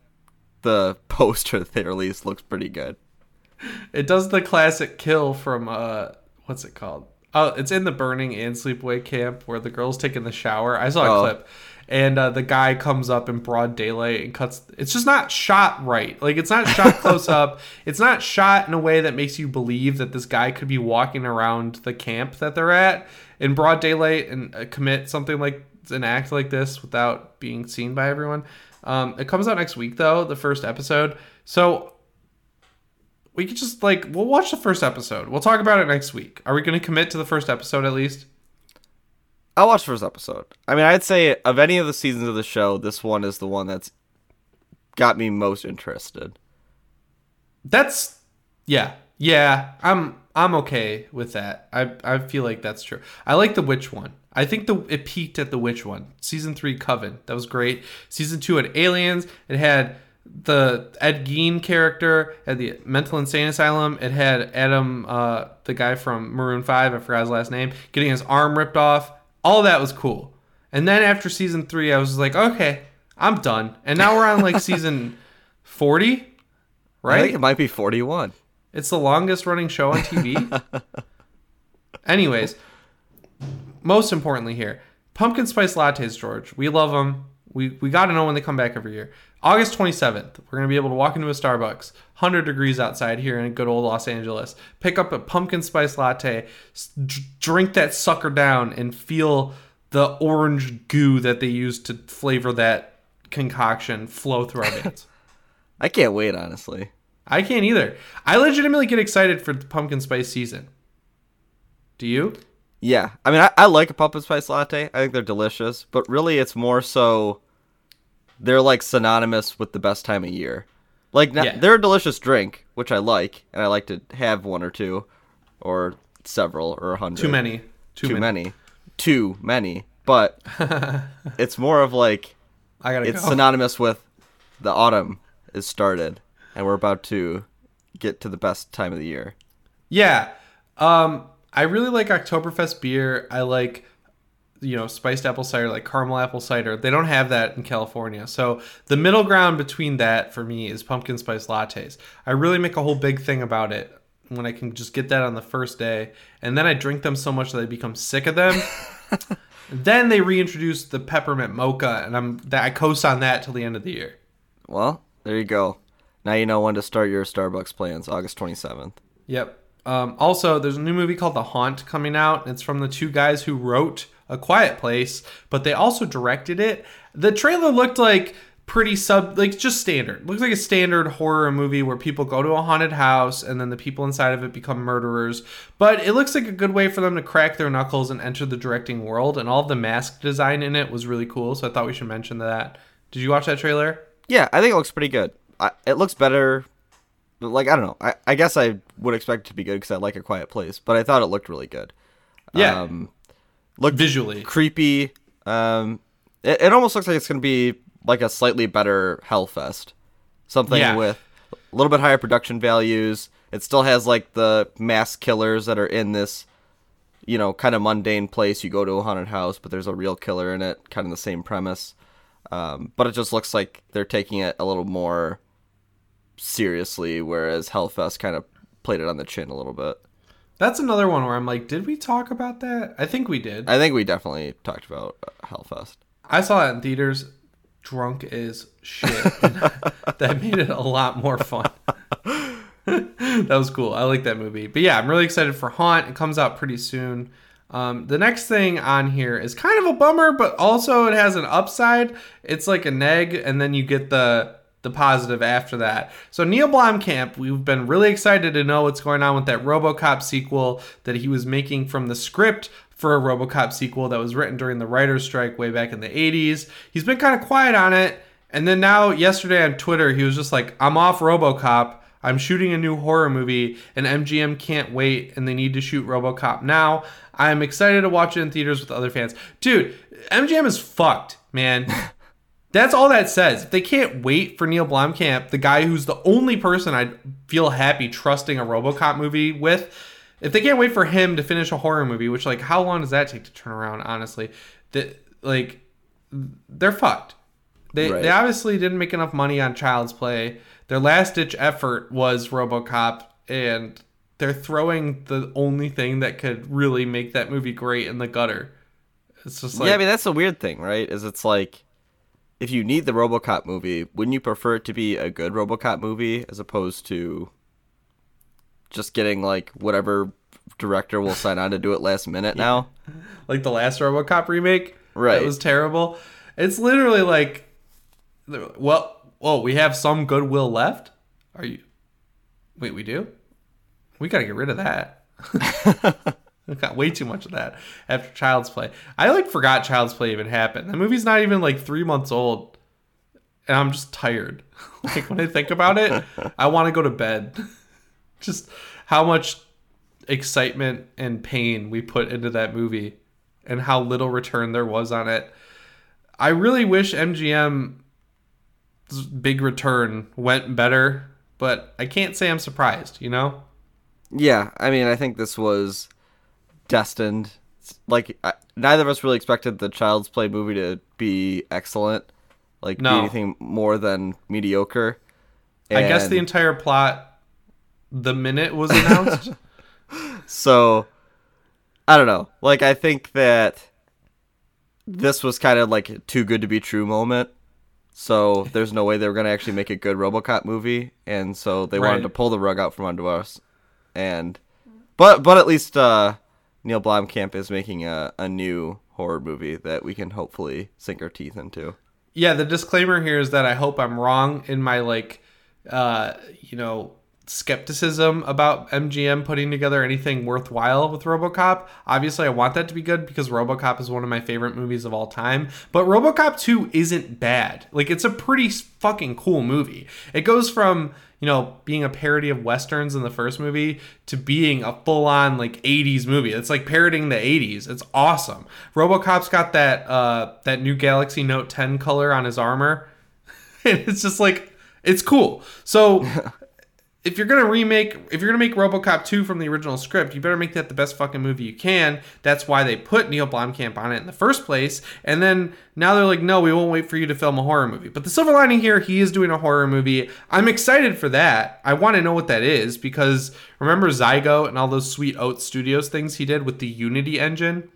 the poster they released looks pretty good. It does the classic kill from uh what's it called? Oh, it's in the burning and sleepaway camp where the girl's taking the shower. I saw a Oh. clip. And uh, the guy comes up in broad daylight and cuts. It's just not shot right. Like it's not shot close up. It's not shot in a way that makes you believe that this guy could be walking around the camp that they're at in broad daylight and uh, commit something like an act like this without being seen by everyone. Um, it comes out next week though, the first episode. So we could just like we'll watch the first episode. We'll talk about it next week. Are we going to commit to the first episode at least? I'll watch the first episode. I mean, I'd say of any of the seasons of the show, this one is the one that's got me most interested. That's yeah. Yeah, I'm I'm okay with that. I I feel like that's true. I like the witch one. I think the it peaked at the witch one. Season 3 Coven. That was great. Season 2 had aliens. It had the Ed Gein character at the mental insane asylum. It had Adam uh the guy from Maroon 5, I forgot his last name, getting his arm ripped off. All that was cool. And then after season 3, I was like, "Okay, I'm done." And now we're on like season 40, I right? think it might be 41. It's the longest running show on TV. Anyways, most importantly here, pumpkin spice lattes, George. We love them. We we got to know when they come back every year. August 27th, we're going to be able to walk into a Starbucks, 100 degrees outside here in good old Los Angeles, pick up a pumpkin spice latte, s- d- drink that sucker down, and feel the orange goo that they use to flavor that concoction flow through our veins. I can't wait, honestly. I can't either. I legitimately get excited for the pumpkin spice season. Do you? Yeah, I mean, I, I like a pumpkin spice latte. I think they're delicious, but really, it's more so they're like synonymous with the best time of year. Like, Yeah. they're a delicious drink, which I like, and I like to have one or two, or several, or a hundred. Too many. Too, Too many. many. Too many. But it's more of like I gotta it's go. synonymous with the autumn is started, and we're about to get to the best time of the year. yeah. Um, I really like Oktoberfest beer. I like, you know, spiced apple cider, like caramel apple cider. They don't have that in California. So the middle ground between that for me is pumpkin spice lattes. I really make a whole big thing about it when I can just get that on the first day, and then I drink them so much that I become sick of them. then they reintroduce the peppermint mocha, and I'm that I coast on that till the end of the year. Well, there you go. Now you know when to start your Starbucks plans. August twenty seventh. Yep. Um, also, there's a new movie called The Haunt coming out. It's from the two guys who wrote A Quiet Place, but they also directed it. The trailer looked like pretty sub like just standard. Looks like a standard horror movie where people go to a haunted house and then the people inside of it become murderers. But it looks like a good way for them to crack their knuckles and enter the directing world. And all the mask design in it was really cool. So I thought we should mention that. Did you watch that trailer? Yeah, I think it looks pretty good. I, it looks better. Like I don't know. I, I guess I would expect it to be good because I like a quiet place, but I thought it looked really good. Yeah. Um, looked Visually. creepy. Um, it, it almost looks like it's gonna be like a slightly better Hellfest, something Yeah. with a little bit higher production values. It still has like the mass killers that are in this, you know, kind of mundane place. You go to a haunted house, but there's a real killer in it, kind of the same premise. Um, but it just looks like they're taking it a little more seriously, whereas Hellfest kind of played it on the chin a little bit. That's another one where I'm like, did we talk about that? I think we did. I think we definitely talked about Hellfest. I saw it in theaters, drunk as shit. that made it a lot more fun. that was cool. I like that movie. But yeah, I'm really excited for Haunt. It comes out pretty soon. Um, the next thing on here is kind of a bummer, but also it has an upside. It's like a neg, and then you get the the positive after that. So Neil Blomkamp, we've been really excited to know what's going on with that RoboCop sequel that he was making from the script for a RoboCop sequel that was written during the writer's strike way back in the 80s. He's been kind of quiet on it, and then now yesterday on Twitter he was just like, "I'm off RoboCop. I'm shooting a new horror movie, and MGM can't wait, and they need to shoot RoboCop now. I'm excited to watch it in theaters with other fans, dude. MGM is fucked, man." That's all that says. If they can't wait for Neil Blomkamp, the guy who's the only person I'd feel happy trusting a RoboCop movie with, if they can't wait for him to finish a horror movie, which like how long does that take to turn around? Honestly, that like they're fucked. They Right. they obviously didn't make enough money on Child's Play. Their last ditch effort was RoboCop, and they're throwing the only thing that could really make that movie great in the gutter. It's just like yeah, I mean that's the weird thing, right? Is it's like if you need the RoboCop movie, wouldn't you prefer it to be a good RoboCop movie as opposed to just getting like whatever director will sign on to do it last minute now? like the last RoboCop remake. Right. That was terrible. It's literally like, well, whoa, we have some goodwill left. Are you? Wait, we do. We gotta get rid of that. we got way too much of that after Child's Play. I like forgot Child's Play even happened. The movie's not even like three months old, and I'm just tired. like when I think about it, I want to go to bed. just how much excitement and pain we put into that movie and how little return there was on it. I really wish MGM's big return went better, but I can't say I'm surprised, you know? Yeah, I mean I think this was destined. Like I, neither of us really expected the Child's Play movie to be excellent, like No. be anything more than mediocre. I guess the entire plot the minute was announced. So I don't know. Like I think that this was kind of like a too good to be true moment. So there's no way they were gonna actually make a good RoboCop movie, and so they Right. wanted to pull the rug out from under us. And but but at least uh, Neil Blomkamp is making a, a new horror movie that we can hopefully sink our teeth into. yeah, the disclaimer here is that I hope I'm wrong in my like uh, you know, skepticism about MGM putting together anything worthwhile with RoboCop. Obviously, I want that to be good because RoboCop is one of my favorite movies of all time, but RoboCop 2 isn't bad. Like it's a pretty fucking cool movie. It goes from you know, being a parody of westerns in the first movie to being a full-on like 80s movie. It's like parodying the 80s. It's awesome. RoboCop's got that uh that new Galaxy Note 10 color on his armor. and it's just like it's cool. So if you're gonna remake, if you're gonna make RoboCop 2 from the original script, you better make that the best fucking movie you can. That's why they put Neil Blomkamp on it in the first place. And then now they're like, no, we won't wait for you to film a horror movie. But the silver lining here, he is doing a horror movie. I'm excited for that. I want to know what that is because remember Zygote and all those sweet Oats Studios things he did with the Unity engine.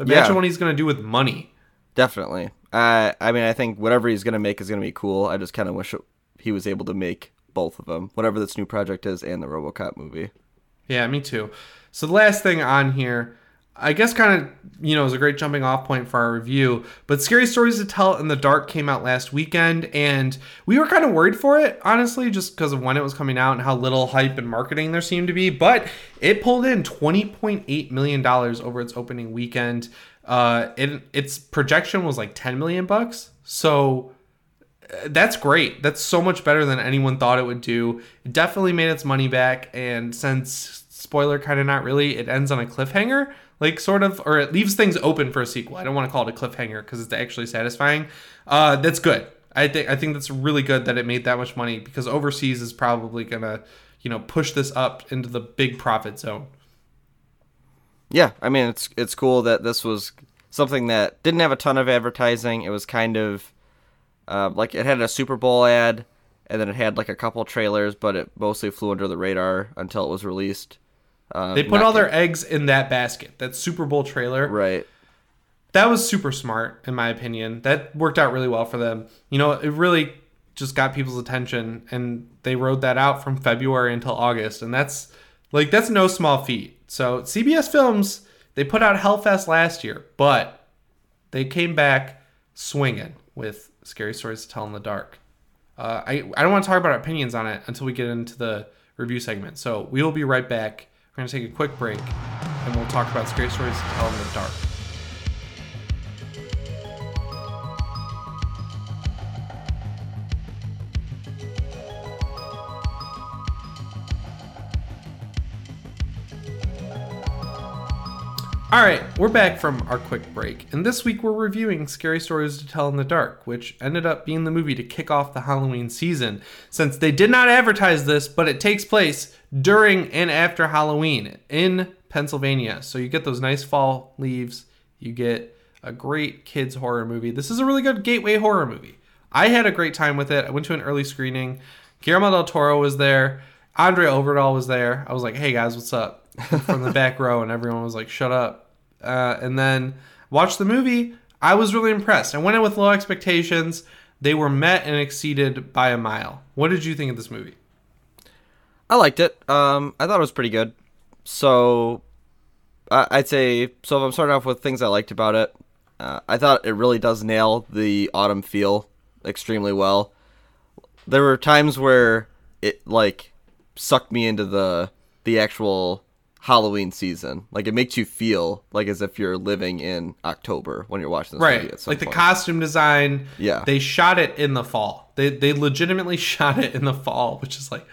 Imagine Yeah. what he's gonna do with money. Definitely. Uh, I mean, I think whatever he's gonna make is gonna be cool. I just kind of wish he was able to make both of them, whatever this new project is, and the RoboCop movie. Yeah, me too. So the last thing on here, I guess kind of, you know, is a great jumping off point for our review. But Scary Stories to Tell in the Dark came out last weekend, and we were kind of worried for it, honestly, just because of when it was coming out and how little hype and marketing there seemed to be. But it pulled in $20.8 million over its opening weekend. Uh, it, its projection was like 10 million bucks. So that's great. That's so much better than anyone thought it would do. It definitely made its money back, and since spoiler kind of not really, it ends on a cliffhanger, like sort of, or it leaves things open for a sequel. I don't want to call it a cliffhanger because it's actually satisfying. Uh, that's good. I think I think that's really good that it made that much money because overseas is probably gonna, you know, push this up into the big profit zone. Yeah, I mean it's it's cool that this was something that didn't have a ton of advertising. It was kind of uh, like it had a Super Bowl ad, and then it had like a couple trailers, but it mostly flew under the radar until it was released. Uh, They put all their eggs in that basket. That Super Bowl trailer. right. that was super smart in my opinion that worked out really well for them you know it really just got people's attention and they rode that out from february until august and that's like that's no small feat so cbs films they put out hellfest last year but they came back swinging with scary stories to tell in the dark. Uh, I, I don't want to talk about our opinions on it until we get into the review segment. So we will be right back. We're going to take a quick break and we'll talk about scary stories to tell in the dark All right, we're back from our quick break, and this week we're reviewing Scary Stories to Tell in the Dark, which ended up being the movie to kick off the Halloween season. Since they did not advertise this, but it takes place during and after Halloween in Pennsylvania. So you get those nice fall leaves, you get a great kids horror movie. This is a really good gateway horror movie. I had a great time with it. I went to an early screening. Guillermo del Toro was there. André Øvredal was there. I was like, "Hey guys, what's up?" from the back row, and everyone was like, "Shut up." Uh, and then watched the movie. I was really impressed. I went in with low expectations. They were met and exceeded by a mile. What did you think of this movie? I liked it. Um, I thought it was pretty good. So, I I'd say so. If I'm starting off with things I liked about it, uh, I thought it really does nail the autumn feel extremely well. There were times where it like sucked me into the the actual Halloween season. Like it makes you feel like as if you're living in October when you're watching this movie. Right, like the costume design. Yeah. they shot it in the fall. They they legitimately shot it in the fall, which is like,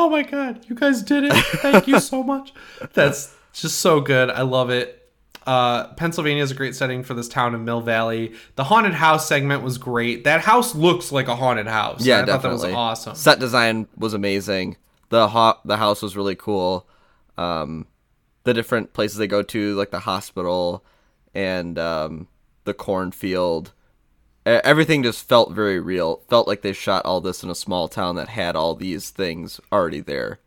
oh my god, you guys did it! Thank you so much. That's just so good. I love it. Uh, Pennsylvania is a great setting for this town of Mill Valley. The haunted house segment was great. That house looks like a haunted house. Yeah, I thought that definitely. was awesome. Set design was amazing. The ho- the house was really cool. Um, the different places they go to, like the hospital and um, the cornfield, everything just felt very real. Felt like they shot all this in a small town that had all these things already there.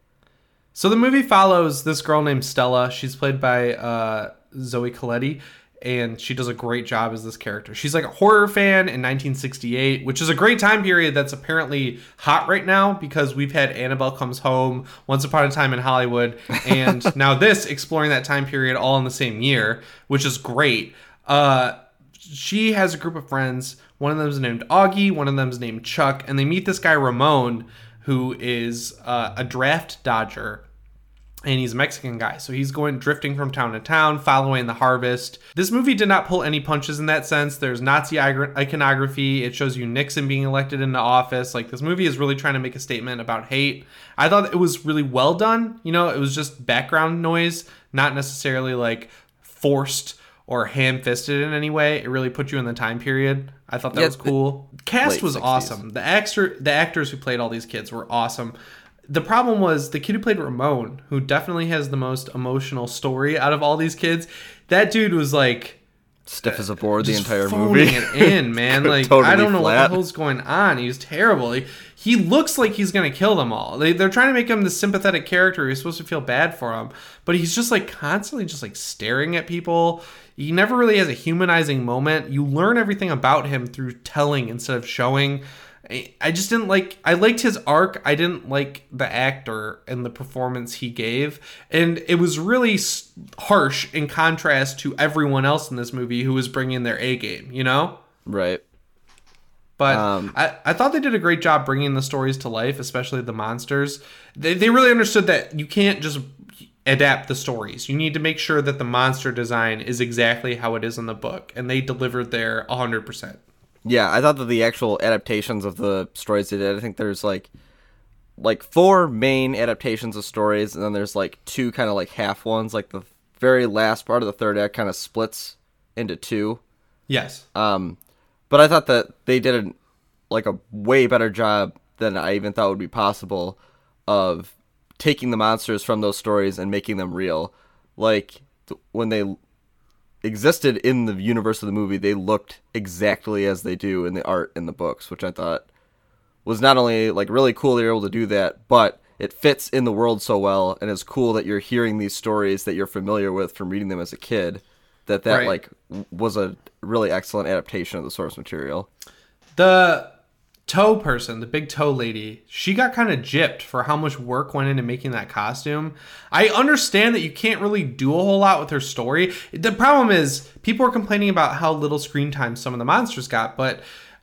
So the movie follows this girl named Stella. She's played by uh, Zoe Colletti, and she does a great job as this character. She's like a horror fan in 1968, which is a great time period that's apparently hot right now because we've had Annabelle Comes Home, Once Upon a Time in Hollywood, and now this exploring that time period all in the same year, which is great. Uh, she has a group of friends. One of them is named Augie, one of them is named Chuck, and they meet this guy Ramon, who is uh, a draft dodger and he's a Mexican guy. So he's going drifting from town to town, following the harvest. This movie did not pull any punches in that sense. There's Nazi iconography. It shows you Nixon being elected into office. Like this movie is really trying to make a statement about hate. I thought it was really well done. You know, it was just background noise, not necessarily like forced or ham-fisted in any way. It really put you in the time period. I thought that Yeah, was cool. Cast was 60s. awesome. The actor, the actors who played all these kids were awesome. The problem was the kid who played Ramon, who definitely has the most emotional story out of all these kids. That dude was like Stiff as a board the entire movie. it in, man. Like I don't know what the hell's going on. He's terrible. He, he looks like he's gonna kill them all. They, they're trying to make him the sympathetic character. You're supposed to feel bad for him, but he's just like constantly just like staring at people. He never really has a humanizing moment. You learn everything about him through telling instead of showing. I, I just didn't like. I liked his arc. I didn't like the actor and the performance he gave, and it was really harsh in contrast to everyone else in this movie who was bringing their A game. You know. Right. But Um, I, I thought they did a great job bringing the stories to life, especially the monsters. They, they really understood that you can't just adapt the stories. You need to make sure that the monster design is exactly how it is in the book, and they delivered there 100%. Yeah, I thought that the actual adaptations of the stories they did, I think there's like like four main adaptations of stories, and then there's like two kind of like half ones. Like the very last part of the third act kind of splits into two. Yes. Um, but I thought that they did a, like a way better job than I even thought would be possible of taking the monsters from those stories and making them real. Like when they existed in the universe of the movie, they looked exactly as they do in the art in the books, which I thought was not only like really cool they were able to do that, but it fits in the world so well and it's cool that you're hearing these stories that you're familiar with from reading them as a kid that that Right. like was a really excellent adaptation of the source material. The toe person, the big toe lady, she got kind of gypped for how much work went into making that costume. I understand that you can't really do a whole lot with her story. The problem is people are complaining about how little screen time some of the monsters got, but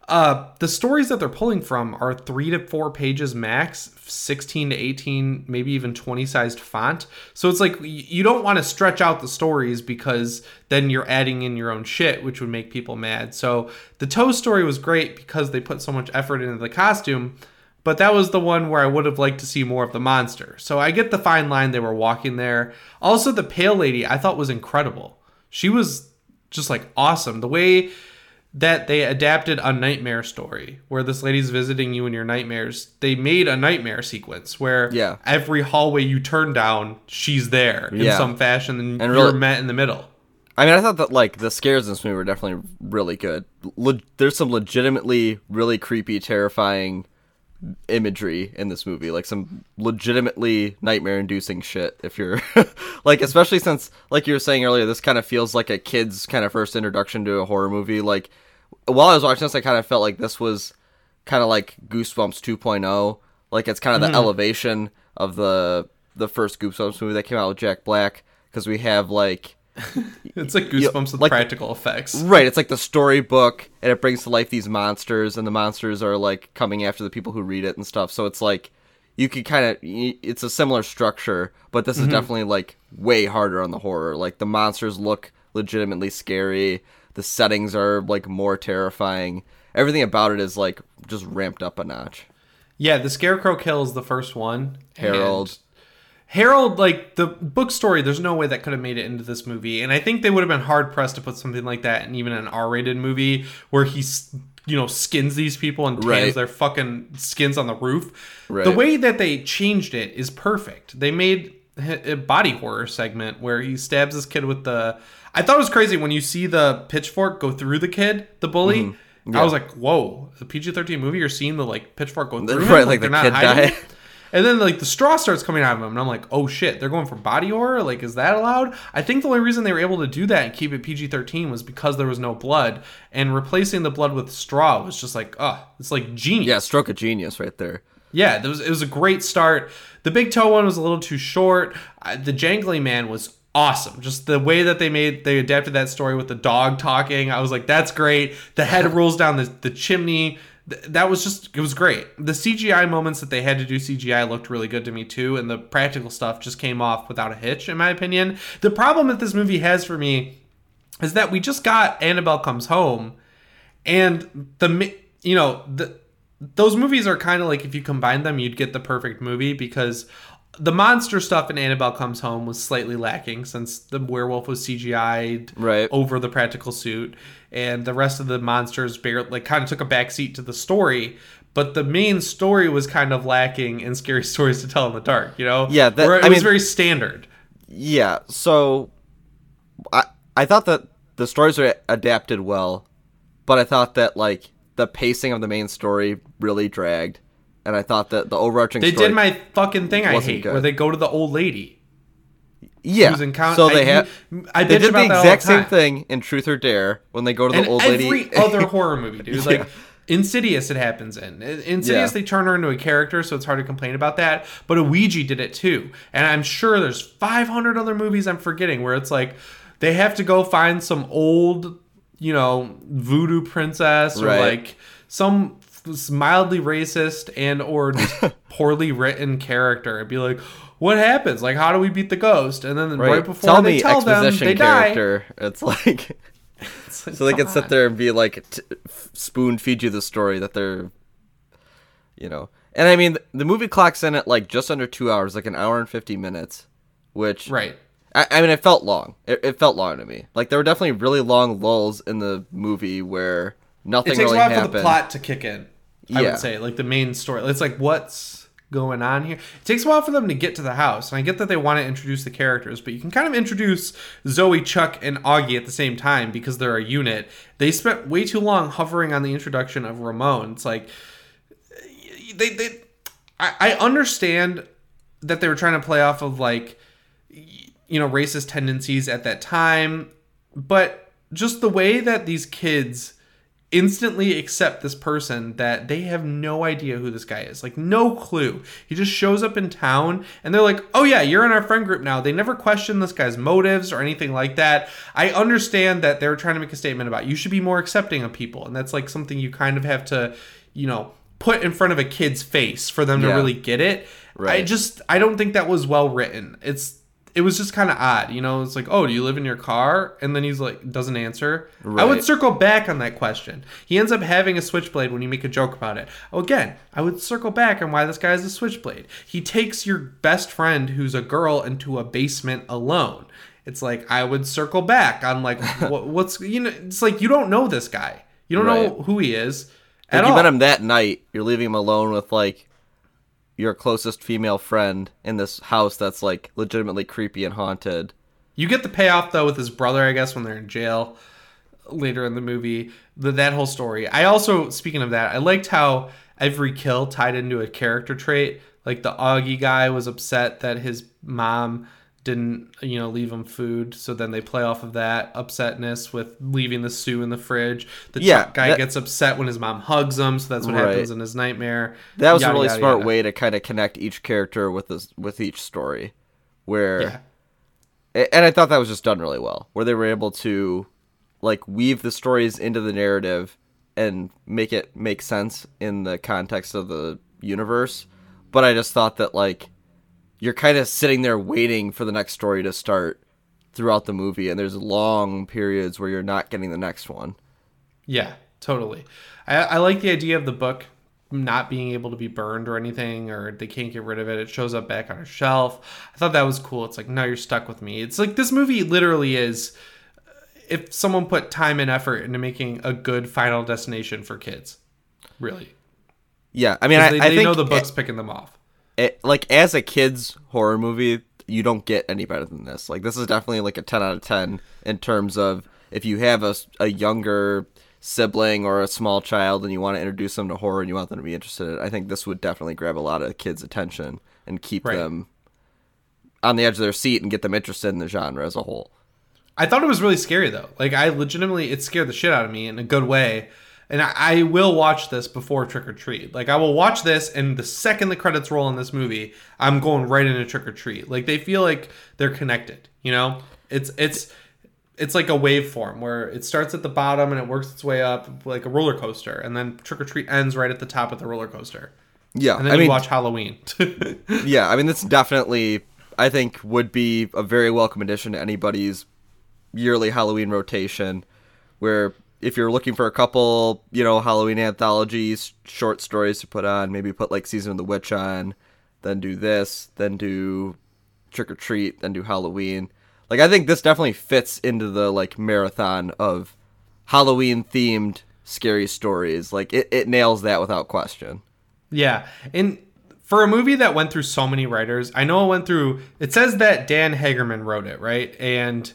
uh, the stories that they're pulling from are three to four pages max, 16 to 18, maybe even 20 sized font. So it's like you don't want to stretch out the stories because then you're adding in your own shit, which would make people mad. So the toe story was great because they put so much effort into the costume. But that was the one where I would have liked to see more of the monster. So I get the fine line they were walking there. Also, the pale lady I thought was incredible. She was just like awesome. The way that they adapted a nightmare story where this lady's visiting you in your nightmares. They made a nightmare sequence where Yeah. every hallway you turn down, she's there in Yeah. some fashion, and, And you're met in the middle. I mean, I thought that like the scares in this movie were definitely really good. Le- there's some legitimately really creepy, terrifying imagery in this movie, like some legitimately nightmare-inducing shit. If you're like, especially since, like you were saying earlier, this kind of feels like a kid's kind of first introduction to a horror movie. Like, while I was watching this, I kind of felt like this was kind of like Goosebumps 2.0. Like, it's kind of the hmm. elevation of the the first Goosebumps movie that came out with Jack Black because we have like It's like goosebumps with like- practical effects. Right, it's like the storybook, and it brings to life these monsters, and the monsters are like coming after the people who read it and stuff. So it's like you could kind of, it's a similar structure, but this is mm-hmm. definitely like way harder on the horror. Like the monsters look legitimately scary, the settings are like more terrifying. Everything about it is like just ramped up a notch. Yeah, the Scarecrow kills the first one. Harold. Harold, like the book story, there's no way that could have made it into this movie, and I think they would have been hard pressed to put something like that in even an R-rated movie where he's you know skins these people and tans Right. their fucking skins on the roof. Right. The way that they changed it is perfect. They made a body horror segment where he stabs this kid with the. I thought it was crazy when you see the pitchfork go through the kid, the bully. Mm-hmm. I was like, "Whoa!" The PG-13 movie, you're seeing the like pitchfork go through him, Right, like the they're kid die. And then like the straw starts coming out of him, and I'm like, oh shit, they're going for body horror. Like, is that allowed? I think the only reason they were able to do that and keep it PG-13 was because there was no blood, and replacing the blood with straw was just like, oh, it's like genius. Yeah, stroke of genius right there. Yeah, there was, it was a great start. The big toe one was a little too short. The jangly man was awesome. Just the way that they made they adapted that story with the dog talking. I was like, that's great. The head rolls down the, the chimney. Th- That was just it was great. The CGI moments that they had to do CGI looked really good to me too, and the practical stuff just came off without a hitch, in my opinion. The problem that this movie has for me is that we just got Annabelle Comes Home, and the you know the those movies are kind of like if you combine them you'd get the perfect movie because the monster stuff in Annabelle Comes Home was slightly lacking since the werewolf was CGI'd Right. over the practical suit. And the rest of the monsters bare like kind of took a backseat to the story but the main story was kind of lacking in scary stories to tell in the dark you know? Yeah, that- Where it I was mean- very standard. Yeah, so I I thought that the stories were adapted well, but I thought that like the pacing of the main story really dragged, and I thought that the overarching they did my fucking thing I hate good. where they go to the old lady yeah. who's in count- so I- they have I they did about the exact same thing in Truth or Dare when they go to the and old every lady. other horror movie, dude. Like Insidious it happens in. In Insidious Yeah. they turn her into a character, so it's hard to complain about that. But a Ouija did it too, and I'm sure there's 500 other movies I'm forgetting where it's like they have to go find some old, you know, voodoo princess or Right. like some mildly racist and or poorly written character. And be like what happens? Like how do we beat the ghost? And then right, Right. before Tell they me tell them exposition they die. character. It's like It's like, so they can sit there and be like t- spoon feed you the story that they're you know. And i mean the movie clocks in at like just under two hours like an hour and 50 minutes which right. I, I mean it felt long. It, it felt long to me. Like there were definitely really long lulls in the movie where nothing it takes really a while happened for the plot to kick in i Yeah. would say like the main story. It's like what's going on here? It takes a while for them to get to the house and i get that they want to introduce the characters but you can kind of introduce zoe chuck and augie at the same time because they're a unit. They spent way too long hovering on the introduction of ramon. It's like they they I, I understand that they were trying to play off of like you know racist tendencies at that time but just the way that these kids instantly accept this person that they have no idea who this guy is like no clue. He just shows up in town and they're like oh yeah you're in our friend group now. They never question this guy's motives or anything like that. I understand that they're trying to make a statement about you should be more accepting of people and that's like something you kind of have to you know put in front of a kid's face for them to really get it. Right. i just i don't think that was well written. It's it was just kind of odd you know? It's like oh do you live in your car? And then he's like doesn't answer. I would circle back on that question. He ends up having a switchblade when you make a joke about it. Oh, again i would circle back on why this guy has a switchblade. He takes your best friend who's a girl into a basement alone. It's like i would circle back on like what, what's you know it's like you don't know this guy. You don't know who he is Like, at you all. met him that night. You're leaving him alone with like your closest female friend in this house that's like legitimately creepy and haunted You get the payoff though with his brother, I guess, when they're in jail later in the movie. The, that whole story. I also, speaking of that, I liked how every kill tied into a character trait. Like the Augie guy was upset that his mom didn't, you know, leave them food, so then they play off of that upsetness with leaving the stew in the fridge. The Yeah, guy that- gets upset when his mom hugs him, so that's what Right. happens in his nightmare. That was Yada, a really yada, smart yada. way to kind of connect each character with this with each story, where Yeah. and I thought that was just done really well, where they were able to like weave the stories into the narrative and make it make sense in the context of the universe. But I just thought that like you're kind of sitting there waiting for the next story to start throughout the movie, and there's long periods where you're not getting the next one. Yeah, totally. I, I like the idea of the book not being able to be burned or anything, or they can't get rid of it. It shows up back on a shelf. I thought that was cool. It's like, now you're stuck with me. It's like this movie literally is uh, if someone put time and effort into making a good final destination for kids. Really. Yeah, I mean I, they, I they know the it- book's picking them off. It, like as a kids horror movie you don't get any better than this like this is definitely like a 10 out of 10 in terms of if you have a, a younger sibling or a small child and you want to introduce them to horror and you want them to be interested in it i think this would definitely grab a lot of kids attention and keep Right. them on the edge of their seat and get them interested in the genre as a whole I thought it was really scary though. Like I legitimately, it scared the shit out of me in a good way. And I, I will watch this before Trick or Treat. Like I will watch this, and the second the credits roll in this movie, I'm going right into Trick or Treat. Like they feel like they're connected. You know, it's it's it's like a waveform where it starts at the bottom and it works its way up like a roller coaster, and then Trick or Treat ends right at the top of the roller coaster. yeah And then i you mean watch Halloween. yeah i mean this definitely i think would be a very welcome addition to anybody's yearly halloween rotation where if you're looking for a couple you know halloween anthologies short stories to put on maybe put like season of the witch on then do this then do trick or treat then do halloween like i think this definitely fits into the like marathon of halloween themed scary stories like it, it nails that without question Yeah, and for a movie that went through so many writers, I know it went through. It says that Dan Hageman wrote it, right? And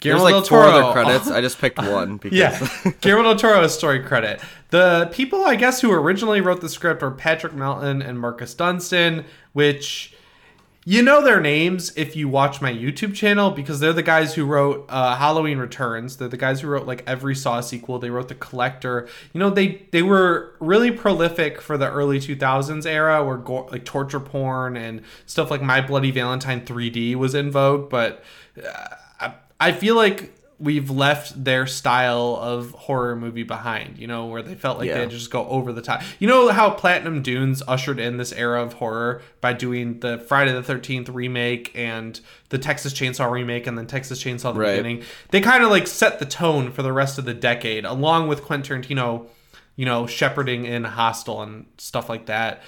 there's like del four other credits i just picked one because yeah, Guillermo del Toro has story credit. The people, I guess, who originally wrote the script are Patrick Melton and Marcus Dunstan, which You know their names if you watch my YouTube channel because they're the guys who wrote uh, Halloween Returns. They're the guys who wrote like every Saw sequel. They wrote The Collector. You know they they were really prolific for the early 2000s era where go- like torture porn and stuff like My Bloody Valentine 3D was in vogue. But uh, I, feel like we've left their style of horror movie behind, you know, where they felt like Yeah. they just go over the top. You know how Platinum Dunes ushered in this era of horror by doing the Friday the 13th remake and the Texas Chainsaw remake and then Texas Chainsaw the Right. beginning. They kind of like set the tone for the rest of the decade along with Quentin Tarantino, you know, shepherding in Hostel and stuff like that.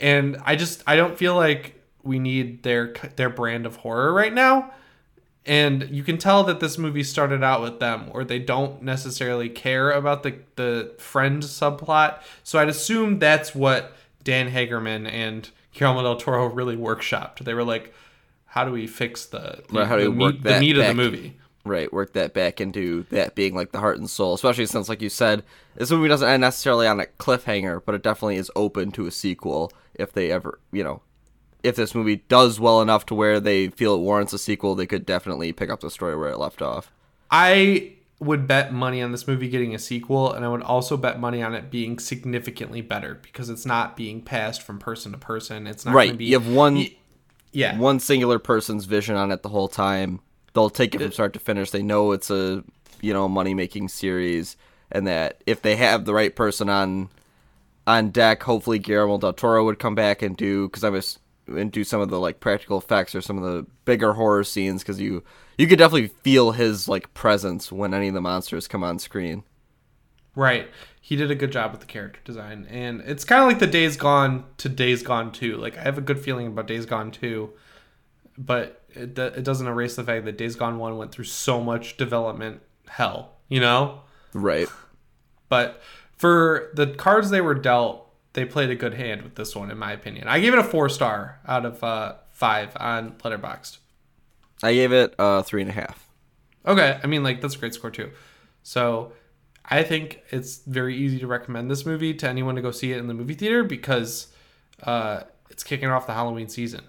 And I just I don't feel like we need their their brand of horror right now and you can tell that this movie started out with them or they don't necessarily care about the the friend subplot. So i'd assume that's what dan Hageman and guillermo del toro really workshopped. They were like how do we fix the, the, how do the we work meat, the meat of the movie? Right work that back into that being like the heart and soul. Especially since like you said this movie doesn't end necessarily on a cliffhanger but it definitely is open to a sequel if they ever you know if this movie does well enough to where they feel it warrants a sequel they could definitely pick up the story where it left off. I would bet money on this movie getting a sequel and i would also bet money on it being significantly better because it's not being passed from person to person. It's not right be you have one yeah. one singular person's vision on it the whole time. They'll take it from start to finish. They know it's a you know money making series and that if they have the right person on on deck hopefully guillermo del toro would come back and do because i was and do some of the like practical effects or some of the bigger horror scenes because you you could definitely feel his like presence when any of the monsters come on screen Right. He did a good job with the character design. And it's kind of like the Days Gone to Days Gone 2. Like, I have a good feeling about Days Gone 2, but it, it doesn't erase the fact that Days Gone 1 went through so much development hell, you know? right But for the cards they were dealt, they played a good hand with this one, in my opinion. I gave it a four star out of uh, five on Letterboxd. i gave it uh three and a half Okay, I mean, like that's a great score too. So, I think it's very easy to recommend this movie to anyone to go see it in the movie theater because uh, it's kicking off the Halloween season.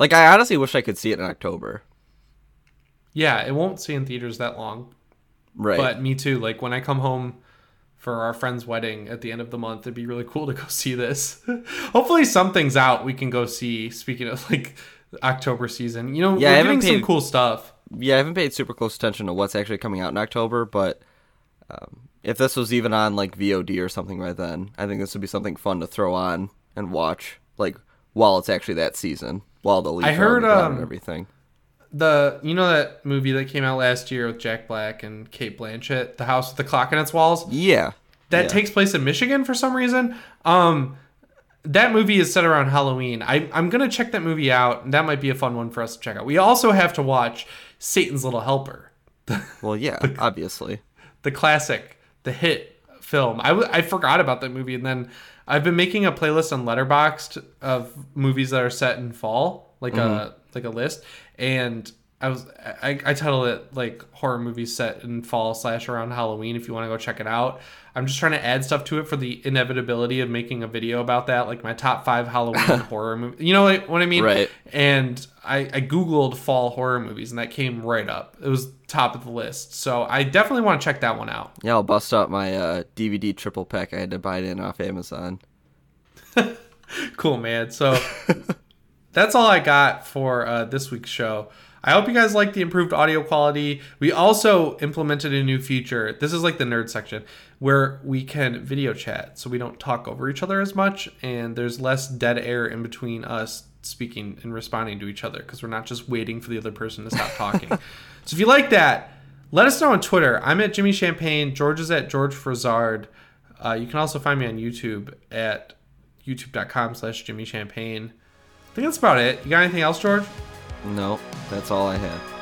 like i honestly wish i could see it in october Yeah, it won't see in theaters that long, right but me too. Like when I come home for our friend's wedding at the end of the month, it'd be really cool to go see this. Hopefully, something's out we can go see. Speaking of like October season, you know, Yeah, I we're haven't getting some cool stuff. yeah, I haven't paid super close attention to what's actually coming out in October, but um, if this was even on like VOD or something right then, I think this would be something fun to throw on and watch, like while it's actually that season, while the leaves I heard, um, and everything. The you know that movie that came out last year with Jack Black and Cate Blanchett, The House with the Clock in its Walls. Yeah, That yeah. takes place in Michigan for some reason. Um, that movie is set around Halloween. I, I'm gonna check that movie out. That might be a fun one for us to check out. We also have to watch Satan's Little Helper, Well, yeah, obviously. the classic, the hit film. I, w- I forgot about that movie, and then I've been making a playlist on Letterboxd of movies that are set in fall, like a like a list. And I was I, I titled it like horror movies set in fall slash around Halloween. If you want to go check it out, I'm just trying to add stuff to it for the inevitability of making a video about that, like my top five Halloween horror movies. You know what, what I mean? Right. And I, I googled fall horror movies, and that came right up. It was top of the list, so I definitely want to check that one out. Yeah, I'll bust out my uh, DVD triple pack I had to buy it in off Amazon. cool man so that's all i got for uh, this week's show. I hope you guys like the improved audio quality. We also implemented a new feature. This is like the nerd section where we can video chat so we don't talk over each other as much and there's less dead air in between us speaking and responding to each other because we're not just waiting for the other person to stop talking. So if you like that let us know on twitter. I'm at jimmy champagne. George is at george Frazard. Uh, you can also find me on youtube at youtube.com slash jimmy champagne think that's about it you got anything else george No, that's all I had.